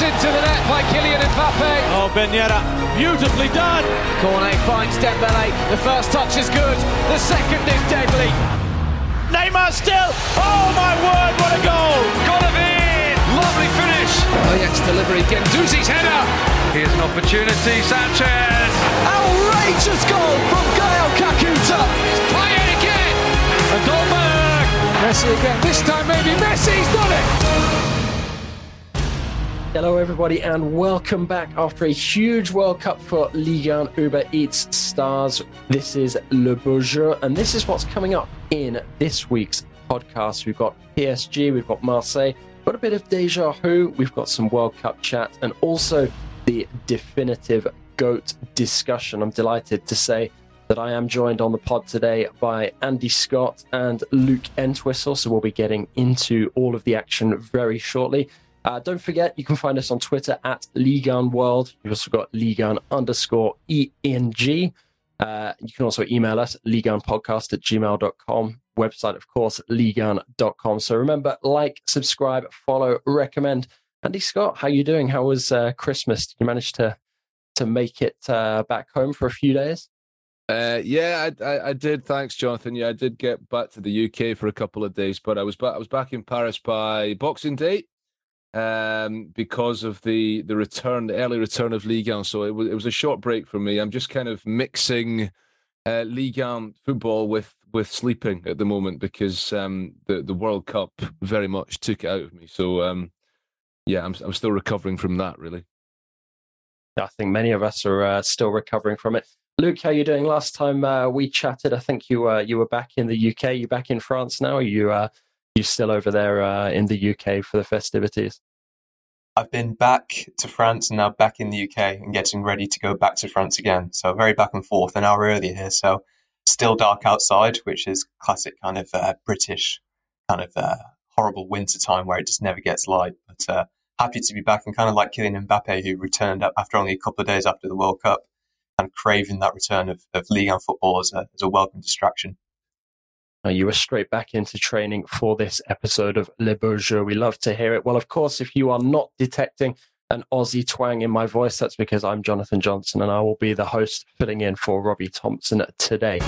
Into the net by Kylian Mbappe. Oh, Ben Yedder, beautifully done. Cornet finds Dembele. The first touch is good. The second is deadly. Neymar still. Oh my word, what a goal! Golovin! Lovely finish. Oh, Ajax delivery. Guendouzi's header. Here's an opportunity. Sanchez. Outrageous goal from Gael Kakuta. It's Payet again. And Dolberg. Messi again. This time maybe Messi's done it. Hello, everybody, and welcome back after a huge World Cup for Ligue 1 Uber Eats Stars. This is Le Jeu, and this is what's coming up in this week's podcast. We've got PSG, we've got Marseille, got a bit of Déjà Who, we've got some World Cup chat, and also the definitive GOAT discussion. I'm delighted to say that I am joined on the pod today by Andy Scott and Luke Entwistle, so we'll be getting into all of the action very shortly. Uh, don't forget, you can find us on Twitter at Ligue 1 World. You've also got Ligue 1 underscore ENG. Uh, you can also email us, ligue1podcast at gmail.com. Website, of course, ligue1.com. So remember, like, subscribe, follow, recommend. Andy Scott, how you doing? How was uh, Christmas? Did you manage to to make it uh, back home for a few days? Uh, yeah, I, I, I, did. Thanks, Jonathan. Yeah, I did get back to the UK for a couple of days, but I was back. I was back in Paris by Boxing Day, um, because of the the return, the early return of Ligue 1. So it was it was a short break for me. I'm just kind of mixing uh, Ligue 1 football with with sleeping at the moment because um, the the World Cup very much took it out of me. So um, yeah, I'm I'm still recovering from that really. I think many of us are uh, still recovering from it. Luke, how are you doing? Last time uh, we chatted, I think you uh, you were back in the UK. You back in France now? Are you uh, you still over there uh, in the UK for the festivities? I've been back to France and now back in the UK and getting ready to go back to France again. So very back and forth, an hour earlier here. So still dark outside, which is classic kind of uh, British kind of uh, horrible winter time where it just never gets light. But uh, happy to be back and kind of like Kylian Mbappe, who returned after only a couple of days after the World Cup and craving that return of, of Ligue 1 football as a, as a welcome distraction. Uh, you were straight back into training for this episode of Le Jeu. We love to hear it. Well, of course, if you are not detecting an Aussie twang in my voice, that's because I'm Jonathan Johnson and I will be the host filling in for Robbie Thompson today.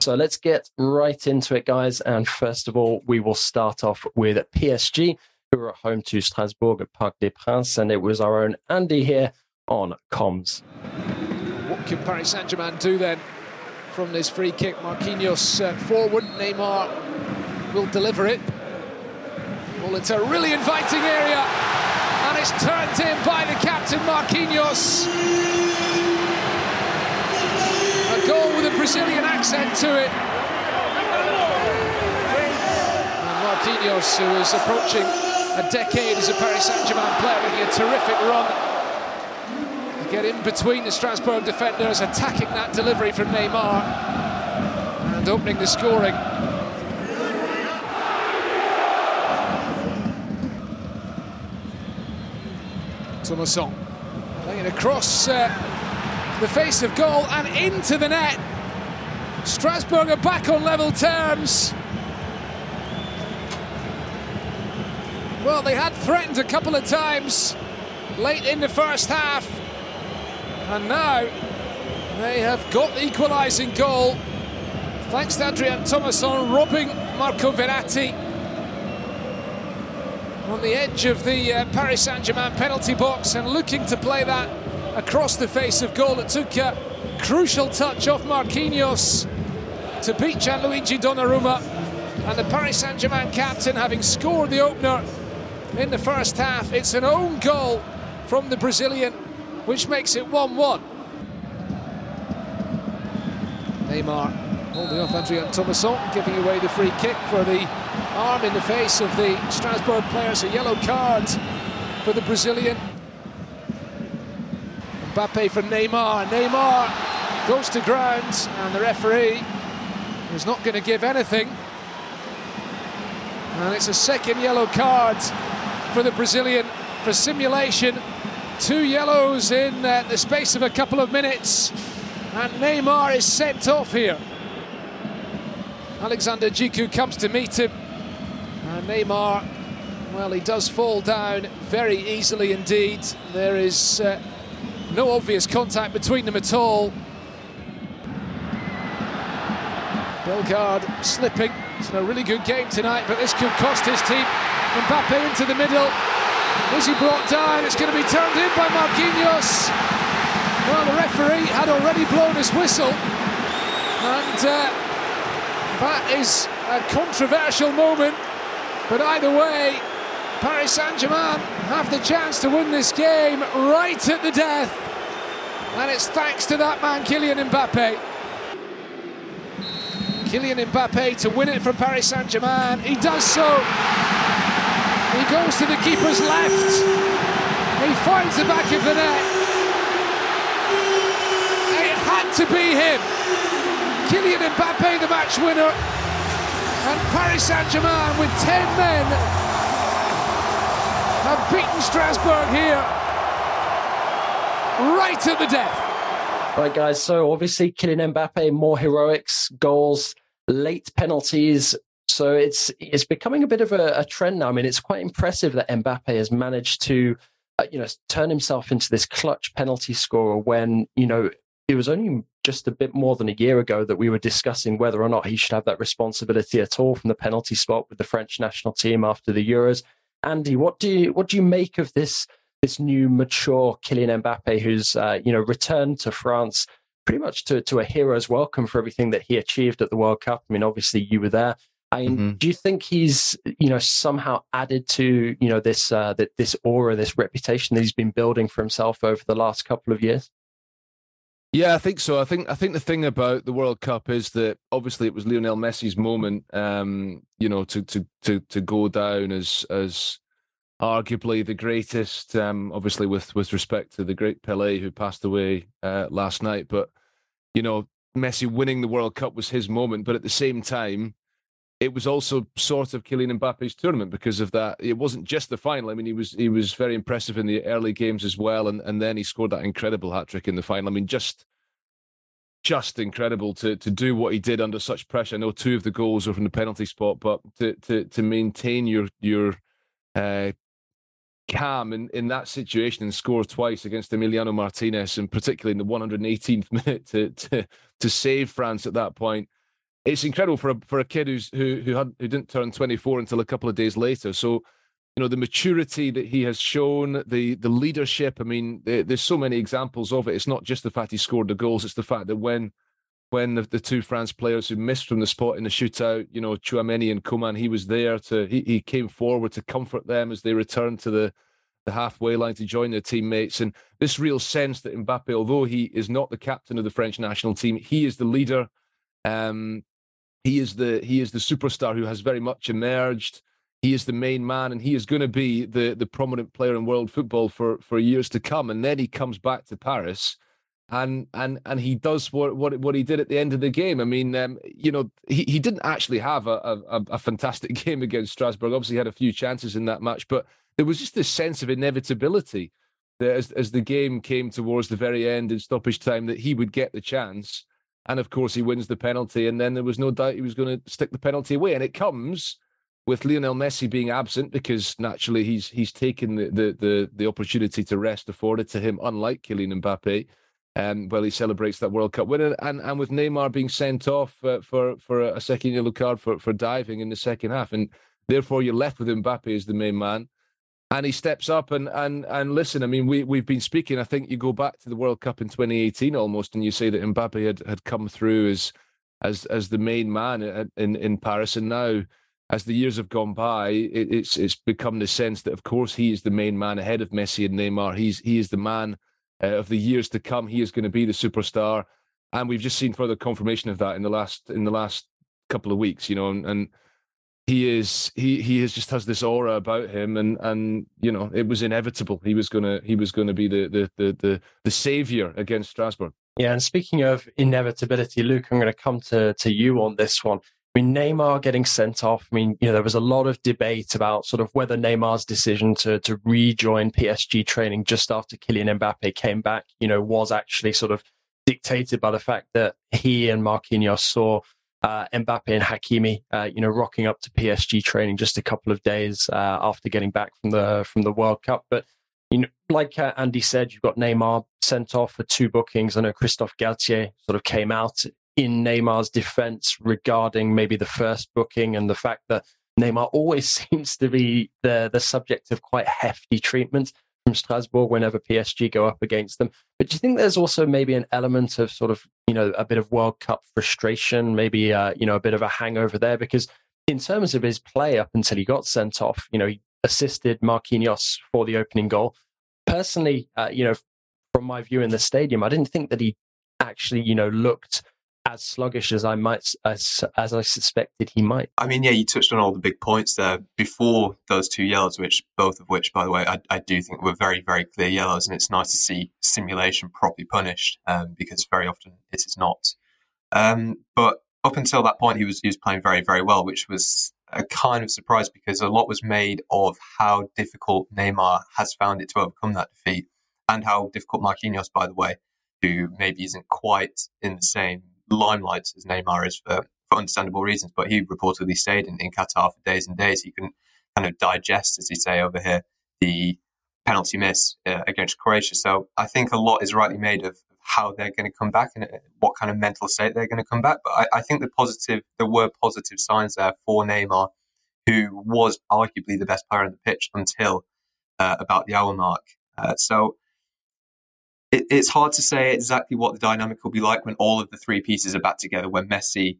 So let's get right into it, guys. And first of all, we will start off with PSG, who are at home to Strasbourg at Parc des Princes. And it was our own Andy here on comms. What can Paris Saint Germain do then? From this free kick. Marquinhos uh, forward. Neymar will deliver it. Well, it's a really inviting area. And it's turned in by the captain, Marquinhos. A goal with a Brazilian accent to it. And Marquinhos, who is approaching a decade as a Paris Saint-Germain player, making a terrific run get in between the Strasbourg defenders, attacking that delivery from Neymar and opening the scoring. Thomasson playing across uh, the face of goal and into the net. Strasbourg are back on level terms. Well, they had threatened a couple of times late in the first half. And now they have got the equalising goal. Thanks to Adrien Thomasson robbing Marco Verratti on the edge of the uh, Paris Saint-Germain penalty box and looking to play that across the face of goal. It took a crucial touch off Marquinhos to beat Gianluigi Donnarumma. And the Paris Saint-Germain captain having scored the opener in the first half. It's an own goal from the Brazilian which makes it 1-1. Neymar holding off Adrien Thomasson, giving away the free kick for the arm in the face of the Strasbourg players. A yellow card for the Brazilian. Mbappe for Neymar. Neymar goes to ground, and the referee is not going to give anything. And it's a second yellow card for the Brazilian for simulation Two yellows in uh, the space of a couple of minutes. And Neymar is sent off here. Alexander Djiku comes to meet him. And Neymar Well, he does fall down very easily indeed. There is uh, no obvious contact between them at all. Bellegarde slipping. It's a really good game tonight, but this could cost his team. Mbappe into the middle. Is he brought down? It's going to be turned in by Marquinhos. Well, the referee had already blown his whistle. And uh, that is a controversial moment. But either way, Paris Saint-Germain have the chance to win this game right at the death. And it's thanks to that man, Kylian Mbappe. Kylian Mbappe to win it for Paris Saint-Germain. He does so. He goes to the keeper's left. He finds the back of the net. It had to be him. Kylian Mbappe, the match winner. And Paris Saint-Germain with 10 men have beaten Strasbourg here right at the death. Right, guys. So obviously, Kylian Mbappe, more heroics, goals, late penalties. So it's it's becoming a bit of a, a trend now. I mean, it's quite impressive that Mbappe has managed to, uh, you know, turn himself into this clutch penalty scorer when you know it was only just a bit more than a year ago that we were discussing whether or not he should have that responsibility at all from the penalty spot with the French national team after the Euros. Andy, what do you what do you make of this this new mature Kylian Mbappe who's uh, you know returned to France pretty much to, to a hero's welcome for everything that he achieved at the World Cup. I mean, obviously you were there. I mean, mm-hmm. do you think he's you know somehow added to you know this uh, that this aura, this reputation that he's been building for himself over the last couple of years? Yeah, I think so. I think I think the thing about the World Cup is that obviously it was Lionel Messi's moment, um, you know, to to to to go down as as arguably the greatest. Um, obviously, with with respect to the great Pele who passed away uh, last night, but you know, Messi winning the World Cup was his moment. But at the same time, it was also sort of Kylian Mbappe's tournament because of that. It wasn't just the final. I mean, he was he was very impressive in the early games as well, and and then he scored that incredible hat trick in the final. I mean, just just incredible to to do what he did under such pressure. I know two of the goals were from the penalty spot, but to to to maintain your your uh, calm in, in that situation and score twice against Emiliano Martinez, and particularly in the 118th minute to to to save France at that point. It's incredible for a for a kid who's who who had who didn't turn 24 until a couple of days later. So, you know, the maturity that he has shown, the the leadership. I mean, there's so many examples of it. It's not just the fact he scored the goals; it's the fact that when when the, the two France players who missed from the spot in the shootout, you know, Tchouameni and Coman, he was there to he, he came forward to comfort them as they returned to the the halfway line to join their teammates. And this real sense that Mbappe, although he is not the captain of the French national team, he is the leader. Um, he is the he is the superstar who has very much emerged. He is the main man, and he is going to be the the prominent player in world football for for years to come. And then he comes back to Paris and and and he does what what what he did at the end of the game. I mean, um, you know, he, he didn't actually have a, a, a fantastic game against Strasbourg. Obviously, he had a few chances in that match, but there was just this sense of inevitability that as as the game came towards the very end in stoppage time, that he would get the chance, and of course he wins the penalty, and then there was no doubt he was going to stick the penalty away, and it comes with Lionel Messi being absent because naturally he's he's taken the the the, the opportunity to rest afforded to him, unlike Kylian Mbappe. Um, well, he celebrates that World Cup win, and and with Neymar being sent off uh, for for a second yellow card for for diving in the second half, and therefore you're left with Mbappe as the main man, and he steps up and and and listen. I mean, we we've been speaking. I think you go back to the World Cup in 2018 almost, and you say that Mbappe had had come through as as as the main man in in Paris, and now. As the years have gone by, it, it's it's become the sense that, of course, he is the main man ahead of Messi and Neymar. He's he is the man uh, of the years to come. He is going to be the superstar, and we've just seen further confirmation of that in the last in the last couple of weeks. You know, and, and he is he he is just has this aura about him, and and you know it was inevitable. He was gonna he was gonna be the the the the, the savior against Strasbourg. Yeah, and speaking of inevitability, Luke, I'm to come to to you on this one. I mean, Neymar getting sent off. I mean, you know, there was a lot of debate about sort of whether Neymar's decision to to rejoin PSG training just after Kylian Mbappe came back, you know, was actually sort of dictated by the fact that he and Marquinhos saw uh, Mbappe and Hakimi, uh, you know, rocking up to PSG training just a couple of days uh, after getting back from the from the World Cup. But you know, like uh, Andy said, you've got Neymar sent off for two bookings. I know Christophe Galtier sort of came out in Neymar's defense regarding maybe the first booking and the fact that Neymar always seems to be the the subject of quite hefty treatment from Strasbourg whenever PSG go up against them. But do you think there's also maybe an element of sort of you know a bit of World Cup frustration, maybe uh, you know a bit of a hangover there? Because in terms of his play up until he got sent off, you know he assisted Marquinhos for the opening goal. Personally, uh, you know, from my view in the stadium, I didn't think that he actually you know looked as sluggish as I might as as I suspected he might. I mean, yeah, you touched on all the big points there before those two yellows, which both of which, by the way, I, I do think were very very clear yellows, and it's nice to see simulation properly punished um, because very often it is not. Um, but up until that point, he was he was playing very very well, which was a kind of surprise because a lot was made of how difficult Neymar has found it to overcome that defeat, and how difficult Marquinhos, by the way, who maybe isn't quite in the same limelight as Neymar is for, for understandable reasons, but he reportedly stayed in, in Qatar for days and days. He can kind of digest, as you say over here, the penalty miss uh, against Croatia. So I think a lot is rightly made of how they're going to come back and uh, what kind of mental state they're going to come back. But I, I, think the positive, there were positive signs there for Neymar, who was arguably the best player on the pitch until uh, about the hour mark. Uh, so it, it's hard to say exactly what the dynamic will be like when all of the three pieces are back together, when Messi,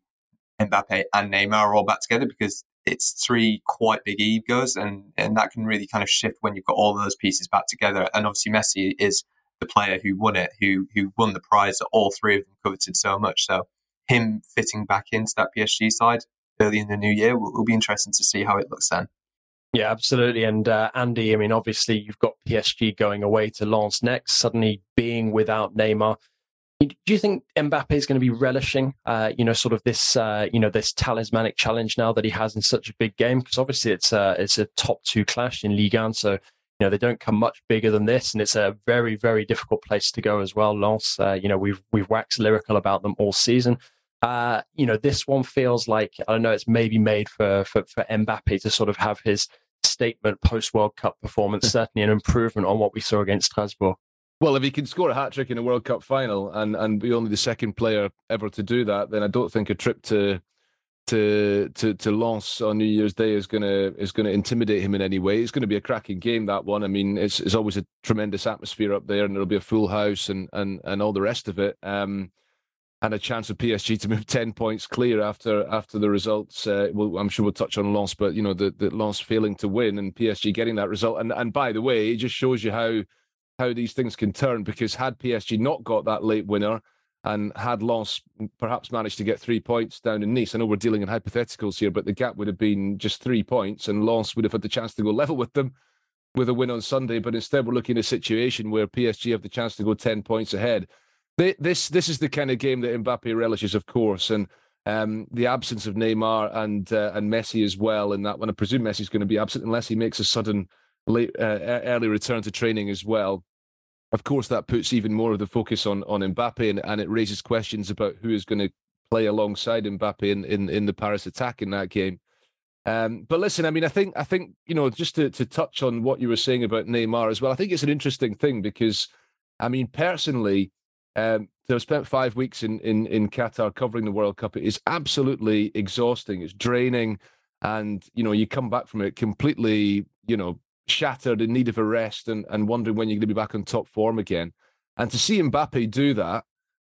Mbappe, and Neymar are all back together, because it's three quite big egos, and, and that can really kind of shift when you've got all those pieces back together. And obviously, Messi is the player who won it, who who won the prize that all three of them coveted so much. So him fitting back into that PSG side early in the new year will, will be interesting to see how it looks then. Yeah, absolutely. And uh, Andy, I mean, obviously, you've got PSG going away to Lens next, suddenly being without Neymar. Do you think Mbappe is going to be relishing, uh, you know, sort of this, uh, you know, this talismanic challenge now that he has in such a big game? Because obviously, it's a it's a top two clash in Ligue 1, so you know they don't come much bigger than this, and it's a very very difficult place to go as well. Lens, uh, you know, we've we've waxed lyrical about them all season. Uh, you know, this one feels like I don't know. It's maybe made for for for Mbappe to sort of have his statement post World Cup performance. certainly an improvement on what we saw against Strasbourg. Well, if he can score a hat trick in a World Cup final and and be only the second player ever to do that, then I don't think a trip to to to to Lens on New Year's Day is gonna is gonna intimidate him in any way. It's going to be a cracking game that one. I mean, it's it's always a tremendous atmosphere up there, and there'll be a full house and and and all the rest of it. Um, and a chance of PSG to move ten points clear after after the results. Uh, I'm sure we'll touch on Lens, but you know the the Lens failing to win and PSG getting that result. And and by the way, it just shows you how how these things can turn. Because had PSG not got that late winner and had Lens perhaps managed to get three points down in Nice, I know we're dealing in hypotheticals here, but the gap would have been just three points, and Lens would have had the chance to go level with them with a win on Sunday. But instead, we're looking at a situation where PSG have the chance to go ten points ahead this this is the kind of game that Mbappe relishes, of course, and um, the absence of Neymar and uh, and Messi as well. In that one, I presume Messi's going to be absent unless he makes a sudden late uh, early return to training as well. Of course, that puts even more of the focus on on Mbappe, and, and it raises questions about who is going to play alongside Mbappe in, in, in the Paris attack in that game. Um, but listen, I mean, I think I think you know just to to touch on what you were saying about Neymar as well. I think it's an interesting thing because, I mean, personally, um, to have spent five weeks in, in, in Qatar covering the World Cup, it is absolutely exhausting. It's draining. And, you know, you come back from it completely, you know, shattered in need of a rest and, and wondering when you're going to be back on top form again. And to see Mbappe do that,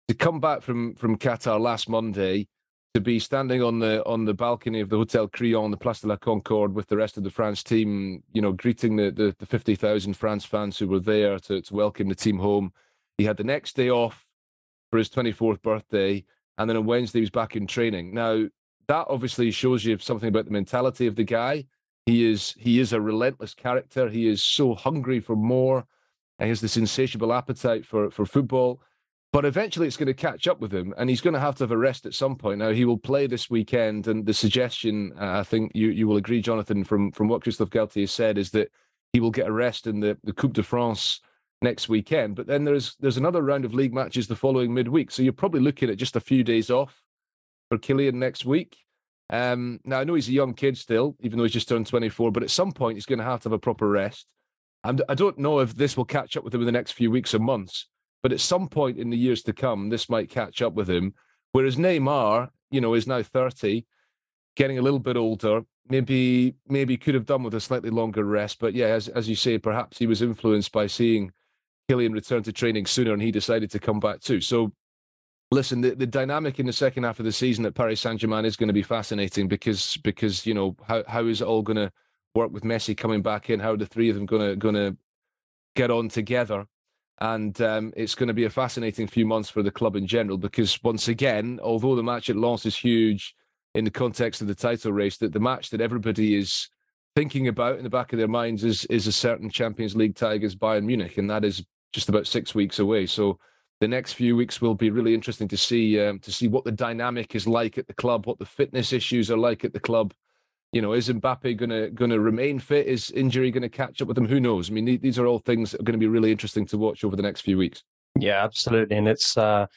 to come back from, from Qatar last Monday, to be standing on the on the balcony of the Hotel Crillon, the Place de la Concorde, with the rest of the France team, you know, greeting the the, the fifty thousand France fans who were there to to welcome the team home. He had the next day off for his 24th birthday. And then on Wednesday, he was back in training. Now, that obviously shows you something about the mentality of the guy. He is he is a relentless character. He is so hungry for more. And he has this insatiable appetite for, for football. But eventually it's going to catch up with him and he's going to have to have a rest at some point. Now, he will play this weekend. And the suggestion, uh, I think you, you will agree, Jonathan, from, from what Christophe Galtier said, is that he will get a rest in the, the Coupe de France next weekend. But then there's there's another round of league matches the following midweek. So you're probably looking at just a few days off for Kylian next week. Um, now I know he's a young kid still, even though he's just turned 24. But at some point, he's going to have to have a proper rest. And I don't know if this will catch up with him in the next few weeks or months. But at some point in the years to come, this might catch up with him. Whereas Neymar, you know, is now 30, getting a little bit older. Maybe maybe could have done with a slightly longer rest. But yeah, as as you say, perhaps he was influenced by seeing Kylian returned to training sooner and he decided to come back too. So listen, the, the dynamic in the second half of the season at Paris Saint Germain is going to be fascinating because because you know how how is it all going to work with Messi coming back in? How are the three of them going to going to get on together? And um, it's going to be a fascinating few months for the club in general because once again, although the match at Lens is huge in the context of the title race, that the match that everybody is thinking about in the back of their minds is is a certain Champions League tie against Bayern Munich, and that is just about six weeks away. So the next few weeks will be really interesting to see um, to see what the dynamic is like at the club, what the fitness issues are like at the club. You know, is Mbappe gonna gonna remain fit? Is injury gonna catch up with him? Who knows? I mean, these are all things that are going to be really interesting to watch over the next few weeks. Yeah, absolutely, and it's uh,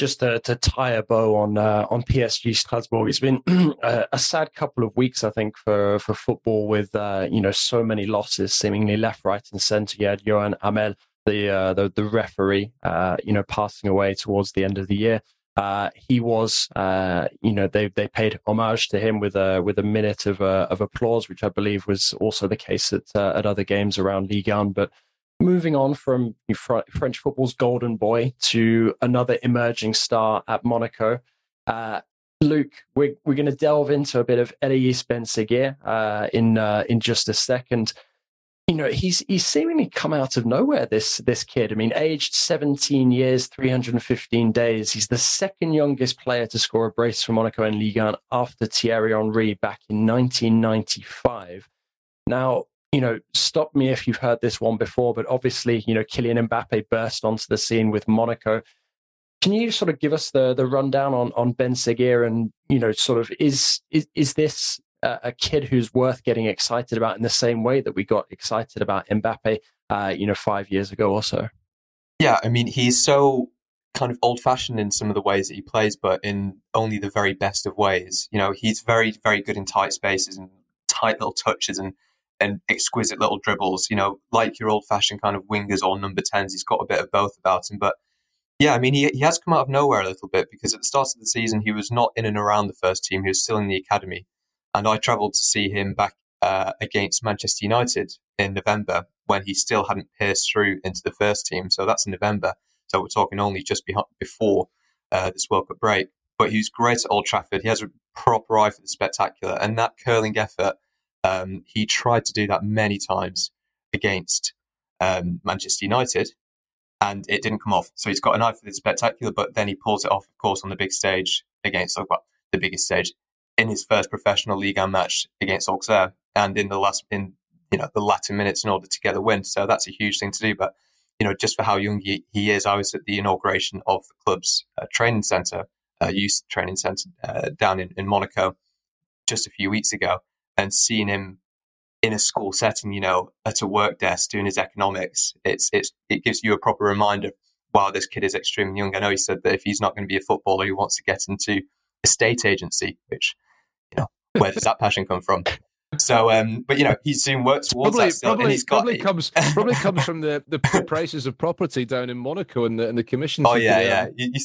just to, to tie a bow on uh, on PSG Strasbourg. It's been a, a, sad couple of weeks, I think, for for football with uh, you know so many losses, seemingly left, right, and centre. You had Johan Hamel the uh, the, the referee, uh, you know, passing away towards the end of the year. Uh, he was, uh, you know, they they paid homage to him with a with a minute of uh, of applause, which I believe was also the case at uh, at other games around Ligue 1. But moving on from French football's golden boy to another emerging star at Monaco. Luke, we're we're going to delve into a bit of Elyes Ben Seghir in in just a second you know he's he's seemingly come out of nowhere this this kid. I mean aged 17 years 315 days. He's the second youngest player to score a brace for monaco in ligue 1 after thierry henry back in 1995 now you know stop me if you've heard this one before but obviously you know Kylian Mbappe burst onto the scene with monaco. Can you sort of give us the the rundown on on Ben Seghir and you know sort of is is is this a kid who's worth getting excited about in the same way that we got excited about Mbappe, uh, you know, five years ago or so. Yeah, I mean, he's so kind of old fashioned in some of the ways that he plays, but in only the very best of ways. You know, he's very, very good in tight spaces and tight little touches and and exquisite little dribbles. You know, like your old fashioned kind of wingers or number tens. He's got a bit of both about him, but. Yeah, I mean, he, he has come out of nowhere a little bit because at the start of the season, he was not in and around the first team. He was still in the academy. And I travelled to see him back uh, against Manchester United in November when he still hadn't pierced through into the first team. So that's in November. So we're talking only just before uh, this World Cup break. But he was great at Old Trafford. He has a proper eye for the spectacular. And that curling effort, um, he tried to do that many times against um, Manchester United. And it didn't come off. So he's got an eye for the spectacular, but then he pulls it off, of course, on the big stage against, well, the biggest stage in his first professional league match against Auxerre and in the last in you know the latter minutes in order to get a win. So that's a huge thing to do. But you know, just for how young he, he is, I was at the inauguration of the club's uh, training center, uh, youth training center uh, down in, in Monaco, just a few weeks ago, and seeing him in a school setting, you know, at a work desk doing his economics, it's it's it gives you a proper reminder. Wow, this kid is extremely young. I know he said that if he's not going to be a footballer, he wants to get into a state agency, which where does that passion come from? So, um, but you know, he's soon worked towards probably, that. Still, probably, got, probably comes probably comes from the, the prices of property down in Monaco and the and the commission. Oh yeah, yeah. You, you,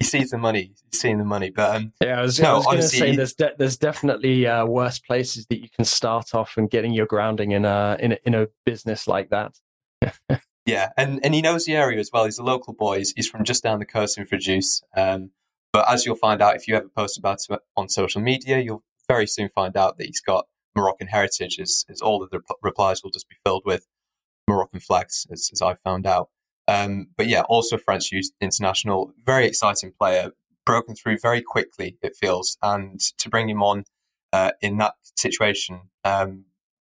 he sees the money. He's seeing the money. But um, yeah, I was, no, was going to say there's de- there's definitely uh, worse places that you can start off and getting your grounding in a in a, in a business like that. yeah, and and he knows the area as well. He's a local boy. He's, he's from just down the coast in Fréjus. Um, but as you'll find out if you ever post about it on social media, you'll very soon find out that he's got Moroccan heritage, as, as all of the replies will just be filled with Moroccan flags, as, as I found out. Um, but yeah, also French youth international, very exciting player, broken through very quickly, it feels. And to bring him on uh, in that situation um,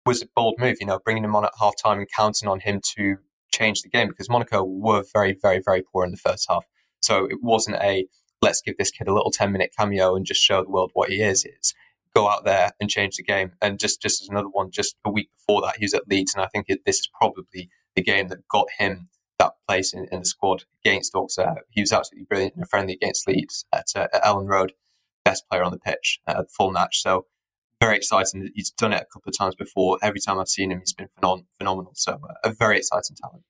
was a bold move, you know, bringing him on at half time and counting on him to change the game because Monaco were very, very, very poor in the first half. So it wasn't a let's give this kid a little 10 minute cameo and just show the world what he is. It's go out there and change the game. And just, just as another one, just a week before that, he was at Leeds. And I think this is probably the game that got him that place in, in the squad against Auxerre. He was absolutely brilliant in a friendly against Leeds at, uh, at Elland Road, best player on the pitch uh, at full match. So very exciting. He's done it a couple of times before. Every time I've seen him, he's been phenom- phenomenal. So uh, a very exciting talent.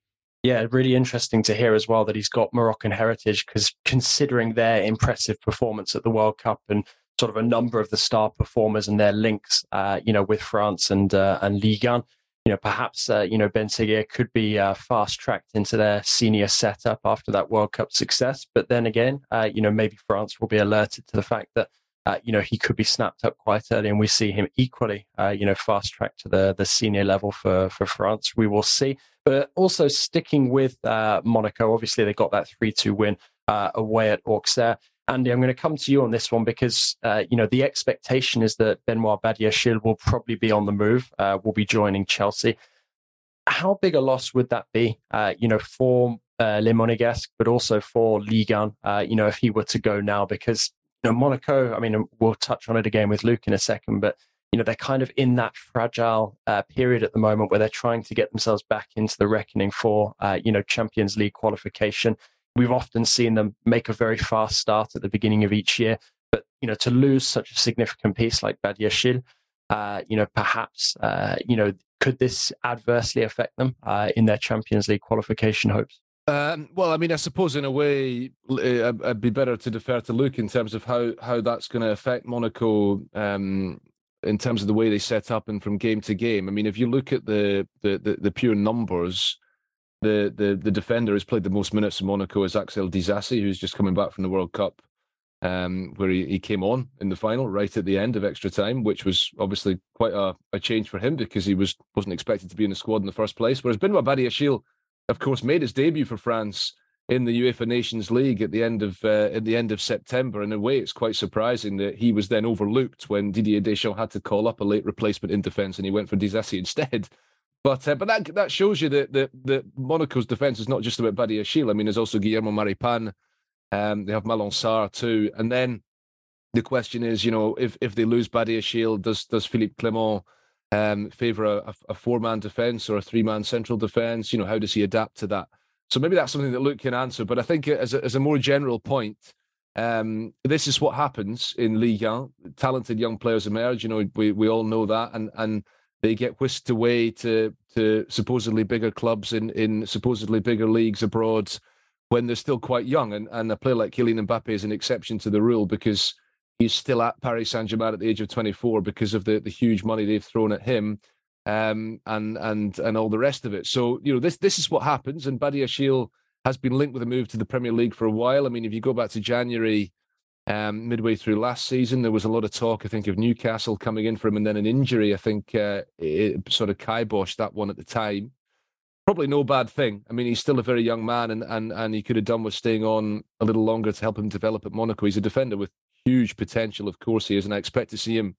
Yeah, really interesting to hear as well that he's got Moroccan heritage because considering their impressive performance at the World Cup and sort of a number of the star performers and their links, uh, you know, with France and uh, and Ligue 1, you know, perhaps uh, you know Ben Seghir could be uh, fast tracked into their senior setup after that World Cup success. But then again, uh, you know, maybe France will be alerted to the fact that uh, you know he could be snapped up quite early, and we see him equally, uh, you know, fast track to the the senior level for for France. We will see. But also sticking with uh, Monaco, obviously they got that three two win away at Auxerre. Andy, I'm going to come to you on this one because uh, you know the expectation is that Benoit Badiashile will probably be on the move, uh, will be joining Chelsea. How big a loss would that be? Uh, you know, for uh, Les Monégasques, but also for Ligue 1, uh, you know, if he were to go now, because know Monaco. I mean, we'll touch on it again with Luke in a second, but you know they're kind of in that fragile uh, period at the moment where they're trying to get themselves back into the reckoning for you know Champions League qualification we've often seen them make a very fast start at the beginning of each year. But you know, to lose such a significant piece like Badiashile, uh, you know, perhaps uh, you know, could this adversely affect them uh, in their Champions League qualification hopes? Um, well, I mean, I suppose in a way, uh, it'd be better to defer to Luke in terms of how how that's going to affect Monaco. Um, in terms of the way they set up and from game to game, I mean, if you look at the the, the, the pure numbers, the the the defender who's played the most minutes in Monaco is Axel Disasi, who's just coming back from the World Cup, um, where he, he came on in the final right at the end of extra time, which was obviously quite a, a change for him because he was wasn't expected to be in the squad in the first place. Whereas Benoit Badiashile, of course, made his debut for France in the UEFA Nations League at the end of uh, at the end of September. In a way, it's quite surprising that he was then overlooked when Didier Deschamps had to call up a late replacement in defence and he went for Disasi instead. But uh, but that that shows you that that, that Monaco's defence is not just about Badiashile. I mean, there's also Guillermo Maripan. Um, they have Malang Sarr too, and then the question is, you know, if if they lose Badiashile, does does Philippe Clement um, favour a, a four man defence or a three man central defence? You know, how does he adapt to that? So maybe that's something that Luke can answer. But I think as a, as a more general point, um, this is what happens in Ligue 1. Talented young players emerge. You know, we we all know that, and and they get whisked away to to supposedly bigger clubs in in supposedly bigger leagues abroad when they're still quite young. And and a player like Kylian Mbappe is an exception to the rule because he's still at Paris Saint Germain at the age of 24 because of the the huge money they've thrown at him. Um, and and and all the rest of it. So you know this this is what happens. And Badiashile has been linked with a move to the Premier League for a while. I mean, if you go back to January, um, midway through last season, there was a lot of talk, I think, of Newcastle coming in for him and then an injury. I think uh, it sort of kiboshed that one at the time. Probably no bad thing. I mean, he's still a very young man and, and, and he could have done with staying on a little longer to help him develop at Monaco. He's a defender with huge potential, of course, he is. And I expect to see him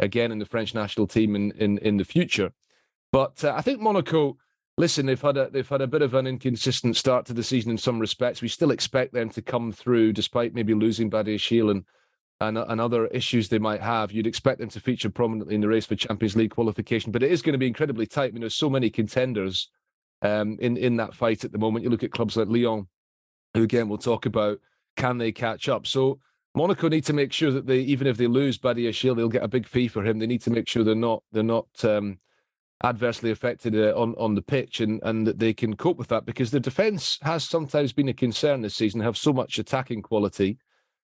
again in the French national team in, in, in the future. But uh, I think Monaco listen, they've had a they've had a bit of an inconsistent start to the season in some respects. We still expect them to come through, despite maybe losing Badiashile and, and and other issues they might have. You'd expect them to feature prominently in the race for Champions League qualification, but it is going to be incredibly tight. I mean, there's so many contenders um, in in that fight at the moment. You look at clubs like Lyon, who again we'll talk about. Can they catch up? So. Monaco need to make sure that they, even if they lose Badiashile, they'll get a big fee for him. They need to make sure they're not they're not um, adversely affected uh, on on the pitch and and that they can cope with that because the defense has sometimes been a concern this season They have so much attacking quality.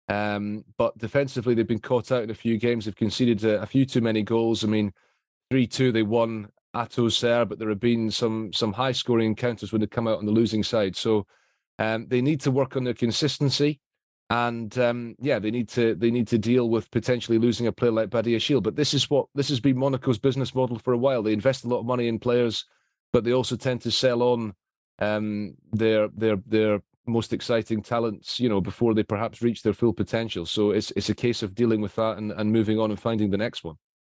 Um, but defensively they've been caught out in a few games. They've conceded a, a few too many goals. I mean 3-2 they won at Auxerre but there have been some some high scoring encounters when they come out on the losing side. So um, they need to work on their consistency and um, yeah, they need to they need to deal with potentially losing a player like Badiashile. But this is what this has been Monaco's business model for a while. They invest a lot of money in players, but they also tend to sell on um, their their their most exciting talents, you know, before they perhaps reach their full potential. So it's it's a case of dealing with that and, and moving on and finding the next one.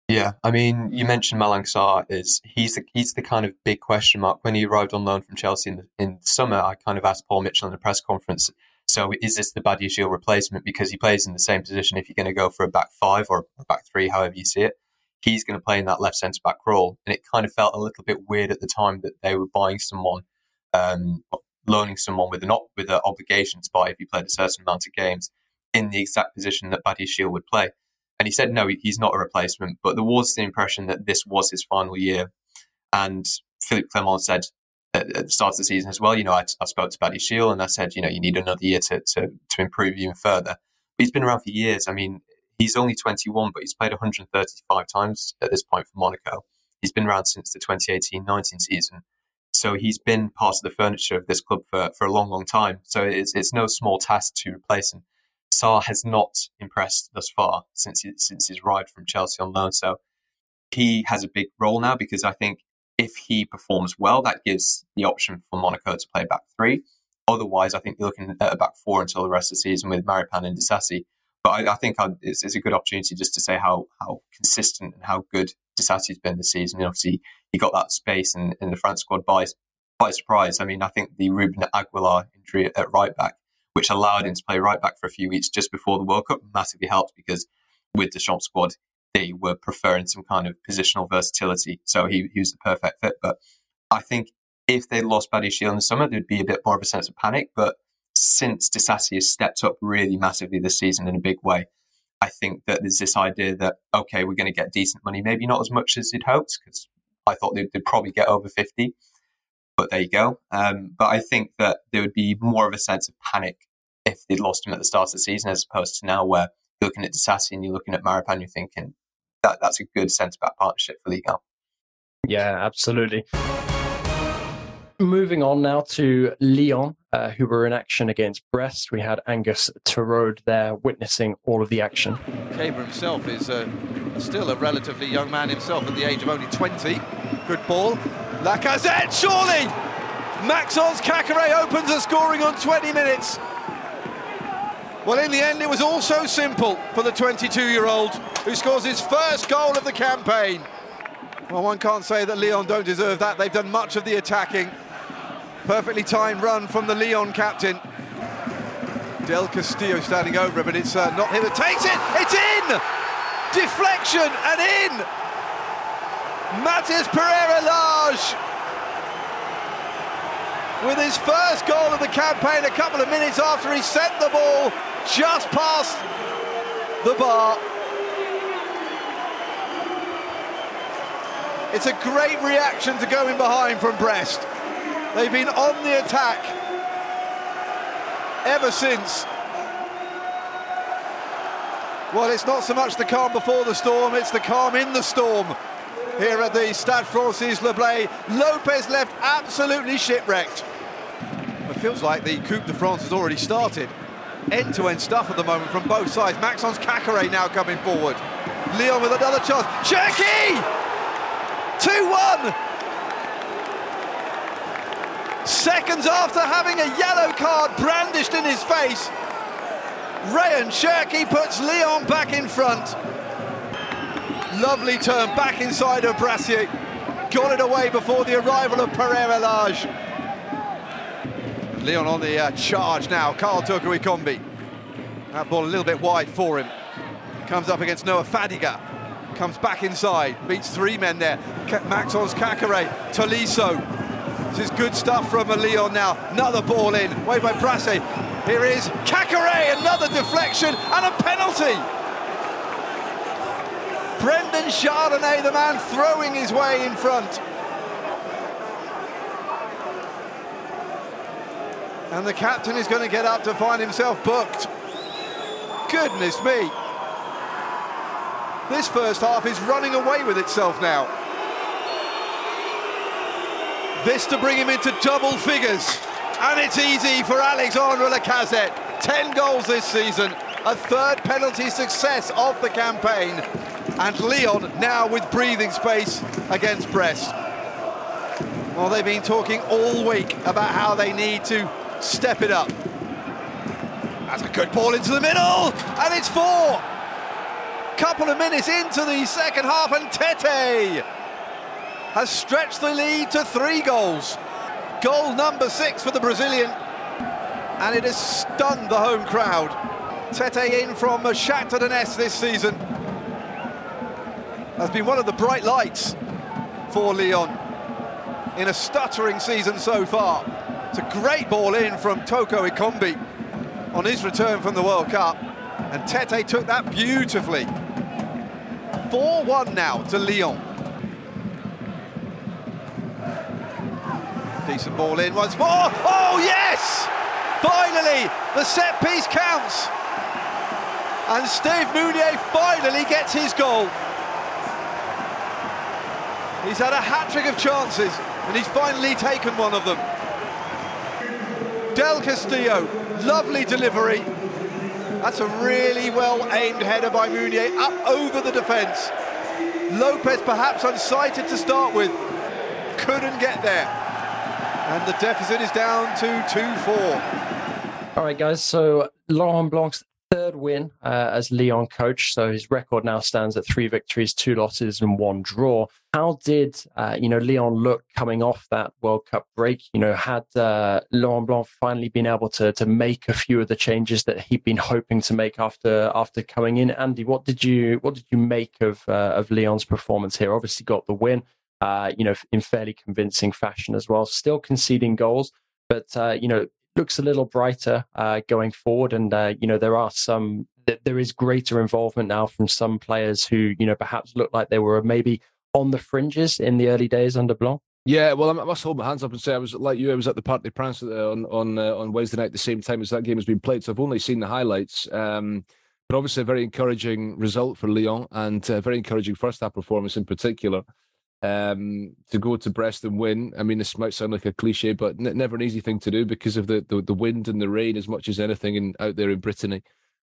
Yeah, I mean, you mentioned Malang Sarr is he's the, he's the kind of big question mark. When he arrived on loan from Chelsea in the, in summer, I kind of asked Paul Mitchell in a press conference so is this the Badiashile replacement because he plays in the same position if you're going to go for a back five or a back three, however you see it? He's going to play in that left centre back role. And it kind of felt a little bit weird at the time that they were buying someone um, loaning someone with an op- with an obligation to buy if he played a certain amount of games in the exact position that Badiashile would play. And he said no, he's not a replacement. But there was the impression that this was his final year. And Philippe Clement said at, the start of the season as well, you know, I, I spoke to Badiashile and I said, you know, you need another year to, to, to improve even further. But he's been around for years. I mean, he's only 21, but he's played 135 times at this point for Monaco. He's been around since the 2018-19 season. So he's been part of the furniture of this club for, for a long, long time. So it's, it's no small task to replace him. Sarr has not impressed thus far since he, since his ride from Chelsea on loan. So he has a big role now because I think if he performs well, that gives the option for Monaco to play back three. Otherwise, I think you're looking at a back four until the rest of the season with Maripan and Disasi. But I, I think it's, it's, a good opportunity just to say how how consistent and how good Disasi's been this season. And obviously, he got that space in, in the France squad by by surprise. I mean, I think the Ruben Aguilar injury at right back, which allowed him to play right back for a few weeks just before the World Cup, massively helped because with the Deschamps squad, they were preferring some kind of positional versatility. So he, he was the perfect fit. But I think if they lost Badiashile in the summer, there'd be a bit more of a sense of panic. But since Disasi has stepped up really massively this season in a big way, I think that there's this idea that, okay, we're going to get decent money, maybe not as much as you'd hoped, because I thought they'd, they'd, probably get over 50. But there you go. Um, but I think that there would be more of a sense of panic if they'd lost him at the start of the season, as opposed to now where you're looking at Disasi and you're looking at Maripan, you're thinking that that's a good centre back partnership for Ligue 1. Yeah, absolutely. Moving on now to Lyon, uh, who were in action against Brest. We had Angus Terode there witnessing all of the action. Kaber himself is uh, still a relatively young man himself at the age of only 20. Good ball. Lacazette, surely! Maxence Caqueret opens the scoring on 20 minutes. Well, in the end, it was all so simple for the 22-year-old who scores his first goal of the campaign. Well, one can't say that Lyon don't deserve that. They've done much of the attacking. Perfectly timed run from the Lyon captain. Del Castillo standing over it, but it's uh, not him that takes it. It's in! Deflection and in! Mathis Pereira Lage with his first goal of the campaign a couple of minutes after he sent the ball just past the bar. It's a great reaction to going behind from Brest. They've been on the attack ever since. Well, it's not so much the calm before the storm, it's the calm in the storm here at the Stade Francis Leblay. Lopes left absolutely shipwrecked. It feels like the Coupe de France has already started. End-to-end stuff at the moment from both sides. Maxence Caqueret now coming forward. Lyon with another chance. Cherki! 2-1! Seconds after having a yellow card brandished in his face, Rayan Cherki puts Lyon back in front. Lovely turn back inside of Brassier. Got it away before the arrival of Pereira Lage. Lyon on the uh, charge now. Karl Toko Ekambi. That ball a little bit wide for him. Comes up against Noah Fadiga. Comes back inside. Beats three men there. Maxence Caqueret. Tolisso this is good stuff from a Lyon now. Another ball in, way by Brasse. Here is Caqueret, another deflection and a penalty. Brendan Chardonnet, the man throwing his way in front. And the captain is going to get up to find himself booked. Goodness me. This first half is running away with itself now. This to bring him into double figures. And it's easy for Alexandre Lacazette. 10 goals this season, a third penalty success of the campaign. And Lyon now with breathing space against Brest. Well, they've been talking all week about how they need to step it up. That's a good ball into the middle, and it's four. Couple of minutes into the second half, and Tete has stretched the lead to three goals. Goal number six for the Brazilian, and it has stunned the home crowd. Tete in from Shakhtar Donetsk this season has been one of the bright lights for Lyon in a stuttering season so far. It's a great ball in from Toko Ekambi on his return from the World Cup. And Tete took that beautifully. 4-1 now to Lyon. Decent ball in once more. Oh, yes! Finally, the set piece counts. And Steve Mounié finally gets his goal. He's had a hat-trick of chances, and he's finally taken one of them. Del Castillo, lovely delivery. That's a really well-aimed header by Mounié up over the defence. Lopes perhaps unsighted to start with, couldn't get there. And the deficit is down to 2-4. All right, guys. So Laurent Blanc's third win uh, as Lyon coach. So his record now stands at three victories, two losses, and one draw. How did uh, you know Lyon look coming off that World Cup break? You know, had uh, Laurent Blanc finally been able to to make a few of the changes that he'd been hoping to make after after coming in? Andy, what did you what did you make of uh, of Lyon's performance here? Obviously, got the win. Uh, you know, in fairly convincing fashion as well. Still conceding goals, but uh, you know, looks a little brighter uh, going forward. And uh, you know, there are some there is greater involvement now from some players who you know perhaps looked like they were maybe on the fringes in the early days under Blanc. Yeah, well, I must hold my hands up and say I was like you. I was at the Parc des Princes on on uh, on Wednesday night, at the same time as that game has been played. So I've only seen the highlights. Um, but obviously, a very encouraging result for Lyon and a very encouraging first half performance in particular um, to go to Brest and win. I mean, this might sound like a cliche, but n- never an easy thing to do because of the, the, the wind and the rain as much as anything in, out there in Brittany.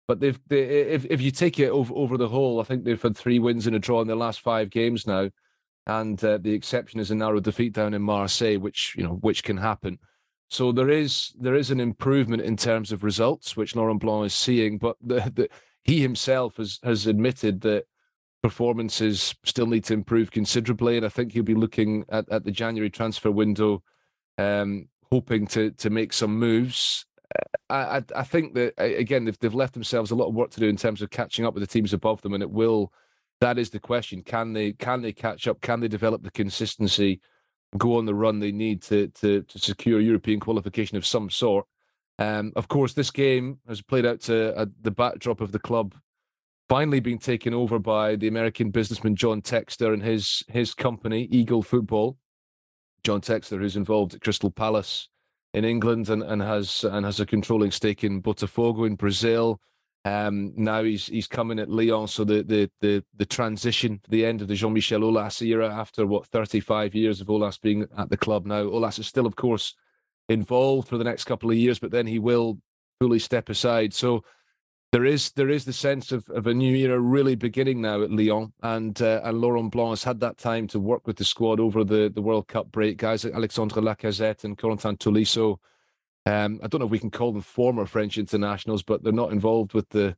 But they've they, if if you take it over over the whole, I think they've had three wins and a draw in their last five games now, and uh, the exception is a narrow defeat down in Marseille, which you know which can happen. So there is there is an improvement in terms of results, which Laurent Blanc is seeing, but the, the, he himself has has admitted that performances still need to improve considerably, and I think he'll be looking at, at the January transfer window, um, hoping to to make some moves. I, I, I think that again they've they've left themselves a lot of work to do in terms of catching up with the teams above them, and it will. That is the question: can they can they catch up? Can they develop the consistency, go on the run they need to to to secure European qualification of some sort? Um, of course, this game has played out to uh, the backdrop of the club finally being taken over by the American businessman John Textor and his his company Eagle Football. John Textor, who's involved at Crystal Palace in England and, and has and has a controlling stake in Botafogo in Brazil. Um, now he's he's coming at Lyon, so the the the the transition, the end of the Jean Michel Aulas era after what 35 years of Aulas being at the club. Now Aulas is still, of course, involved for the next couple of years, but then he will fully step aside. So there is there is the sense of, of a new era really beginning now at Lyon, and uh, and Laurent Blanc has had that time to work with the squad over the, the World Cup break. Guys like Alexandre Lacazette and Corentin Tolisso. Um, I don't know if we can call them former French internationals, but they're not involved with the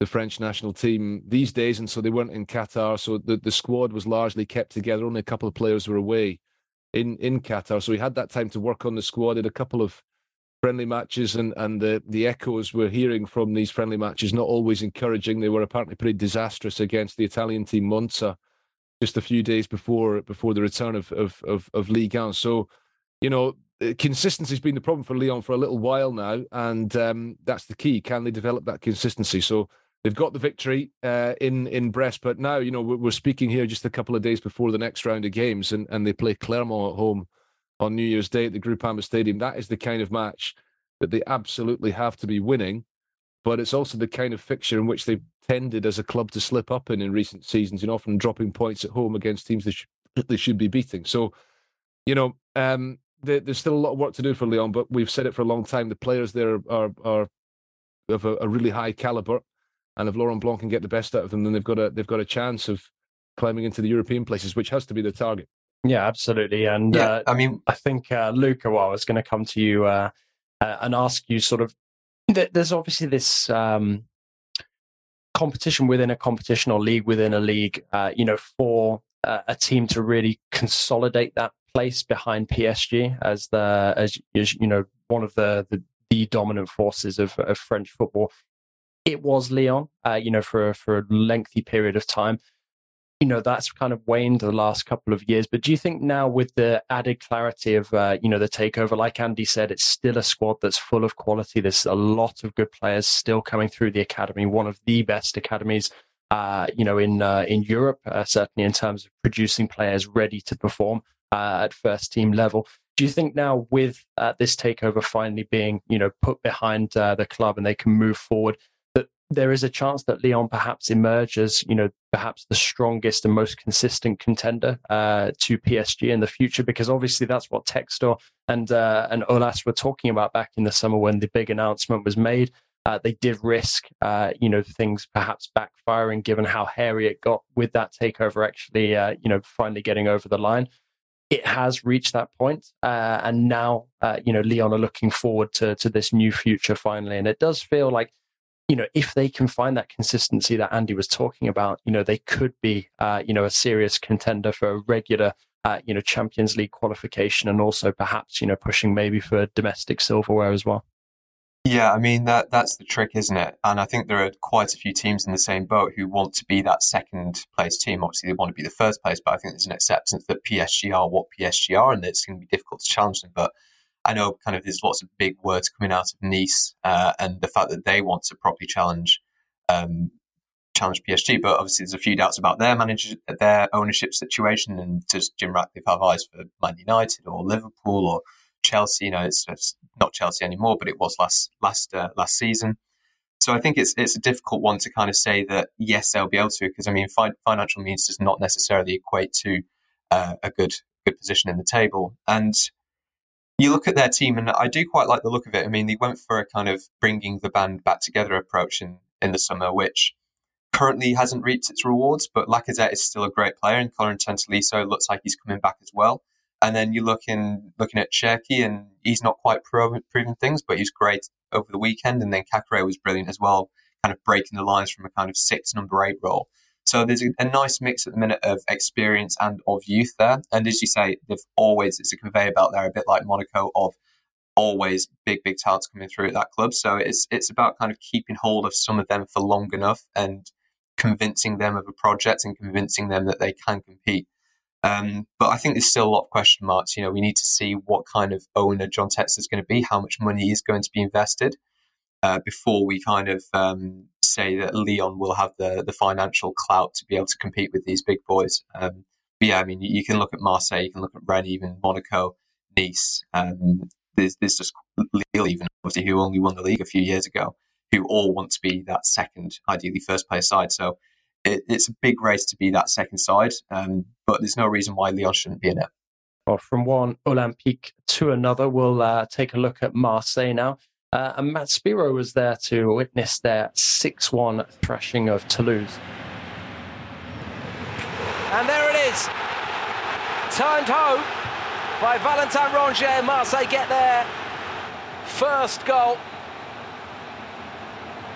the French national team these days, and so they weren't in Qatar. So the, the squad was largely kept together. Only a couple of players were away in in Qatar, so he had that time to work on the squad. Did a couple of friendly matches and, and the, the echoes we're hearing from these friendly matches not always encouraging. They were apparently pretty disastrous against the Italian team Monza just a few days before before the return of of of, of Ligue 1. So, you know, consistency has been the problem for Lyon for a little while now, and um, that's the key. Can they develop that consistency? So they've got the victory uh, in in Brest, but now you know we're, we're speaking here just a couple of days before the next round of games, and and they play Clermont at home on New Year's Day at the Groupama Stadium. That is the kind of match that they absolutely have to be winning, but it's also the kind of fixture in which they've tended as a club to slip up in in recent seasons, and often dropping points at home against teams they, sh- they should be beating. So, you know, um, there's still a lot of work to do for Lyon, but we've said it for a long time. The players there are are, are of a, a really high caliber, and if Laurent Blanc can get the best out of them, then they've got a they've got a chance of climbing into the European places, which has to be the target. Yeah, absolutely. And Yeah, uh, I mean, I think uh, Luca, well, I was going to come to you uh, uh, and ask you sort of. th- There's obviously this um, competition within a competition or league within a league. Uh, you know, for uh, a team to really consolidate that place behind PSG as the as, as you know one of the the, the dominant forces of, of French football. It was Lyon, uh, you know, for for a lengthy period of time you know that's kind of waned the last couple of years. But do you think now, with the added clarity of uh, you know the takeover, like Andy said, it's still a squad that's full of quality. There's a lot of good players still coming through the academy, one of the best academies. Uh, you know, in uh, in Europe, uh, certainly in terms of producing players ready to perform uh, at first team level. Do you think now, with uh, this takeover finally being, you know, put behind the club and they can move forward, there is a chance that Lyon perhaps emerges, you know, perhaps the strongest and most consistent contender uh, to PSG in the future, because obviously that's what Textor and uh, and Aulas were talking about back in the summer when the big announcement was made. Uh, they did risk, uh, you know, things perhaps backfiring, given how hairy it got with that takeover. Actually, uh, you know, finally getting over the line. It has reached that point, uh, and now, uh, you know, Lyon are looking forward to to this new future finally, and it does feel like you know, if they can find that consistency that Andy was talking about, you know, they could be, uh, you know, a serious contender for a regular, uh, you know, Champions League qualification and also perhaps, you know, pushing maybe for domestic silverware as well. Yeah, I mean that that's the trick, isn't it? And I think there are quite a few teams in the same boat who want to be that second place team. Obviously, they want to be the first place, but I think there's an acceptance that PSG are what PSG are, and that it's going to be difficult to challenge them. But I know kind of there's lots of big words coming out of Nice uh, and the fact that they want to properly challenge um, challenge PSG, but obviously there's a few doubts about their manager, their ownership situation, and does Jim Ratcliffe have eyes for Man United or Liverpool or Chelsea? You know, it's, it's not Chelsea anymore, but it was last last uh, last season. So I think it's it's a difficult one to kind of say that yes they'll be able to because I mean fi- financial means does not necessarily equate to uh, a good good position in the table and you look at their team, and I do quite like the look of it. I mean, they went for a kind of bringing the band back together approach in, in the summer, which currently hasn't reaped its rewards, but Lacazette is still a great player, and Corentin Tolisso looks like he's coming back as well. And then you look in looking at Cherki, and he's not quite proven, proven things, but he's great over the weekend. And then Caqueret was brilliant as well, kind of breaking the lines from a kind of six number eight role. So there's a, a, nice mix at the minute of experience and of youth there. And as you say, they've always, it's a conveyor belt there, a bit like Monaco of always big, big talents coming through at that club. So it's, it's about kind of keeping hold of some of them for long enough and convincing them of a project and convincing them that they can compete. Um, but I think there's still a lot of question marks. You know, we need to see what kind of owner John Textor is going to be, how much money is going to be invested uh, before we kind of um, say that Lyon will have the the financial clout to be able to compete with these big boys. Um, yeah, I mean, you, you, can look at Marseille, you can look at Rennes, even Monaco, Nice. Um, there's, there's just Lille, even obviously, who only won the league a few years ago, who all want to be that second, ideally first place side. So it, it's a big race to be that second side, um, but there's no reason why Lyon shouldn't be in it. Well, from one Olympique to another, we'll uh, take a look at Marseille now. Uh, and Matt Spiro was there to witness their 6 1 thrashing of Toulouse. And there it is. Turned home by Valentin Rongier. Marseille get their first goal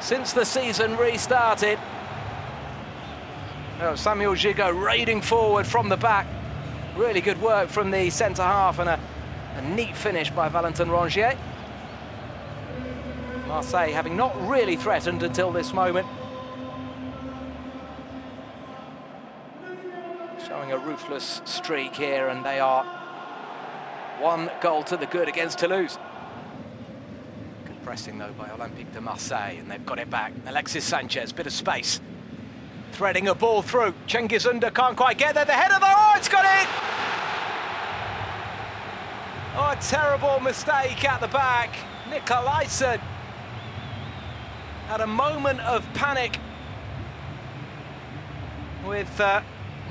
since the season restarted. Oh, Samuel Gigot raiding forward from the back. Really good work from the centre half and a, a neat finish by Valentin Rongier. Marseille having not really threatened until this moment. Showing a ruthless streak here, and they are one goal to the good against Toulouse. Good pressing, though, by Olympique de Marseille, and they've got it back. Alexis Sanchez, bit of space. Threading a ball through. Cengiz Under can't quite get there. The header, though, oh, it's got it! Oh, terrible mistake at the back. Nicolaisen had a moment of panic with uh,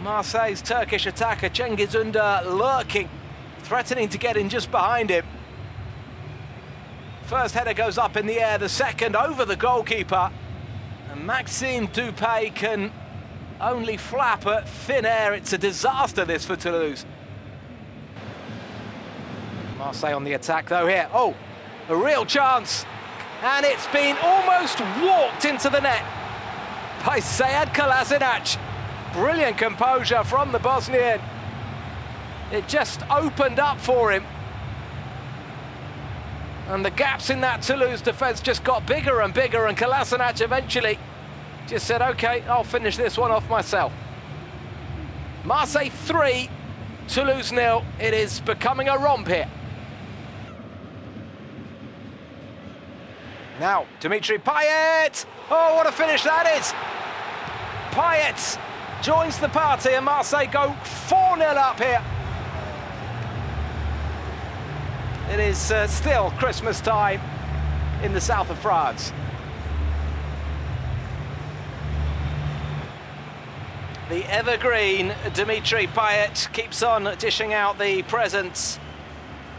Marseille's Turkish attacker Cengiz Under lurking, threatening to get in just behind him. First header goes up in the air, the second over the goalkeeper. And Maxime Dupé can only flap at thin air. It's a disaster, this for Toulouse. Marseille on the attack, though, here. Oh, a real chance and it's been almost walked into the net by Sead Kolasinac. Brilliant composure from the Bosnian. It just opened up for him. And the gaps in that Toulouse defence just got bigger and bigger, and Kolasinac eventually just said, okay, I'll finish this one off myself. Marseille 3, Toulouse nil. It is becoming a romp here. Now, Dimitri Payet! Oh, what a finish that is! Payet joins the party and Marseille go 4 0 up here. It is uh, still Christmas time in the south of France. The evergreen Dimitri Payet keeps on dishing out the presents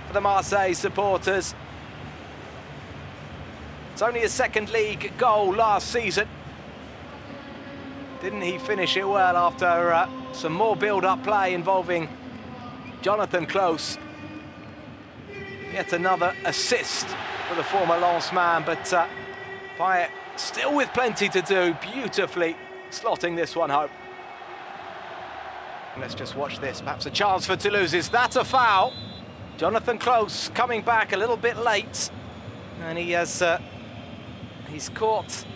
for the Marseille supporters. It's only a second league goal last season. Didn't he finish it well after uh, some more build-up play involving Jonathan Clauss? Yet another assist for the former Lens man, but uh, still with plenty to do, beautifully slotting this one home. Let's just watch this. Perhaps a chance for Toulouse. Is that a foul? Jonathan Clauss coming back a little bit late. And he has uh, he's caught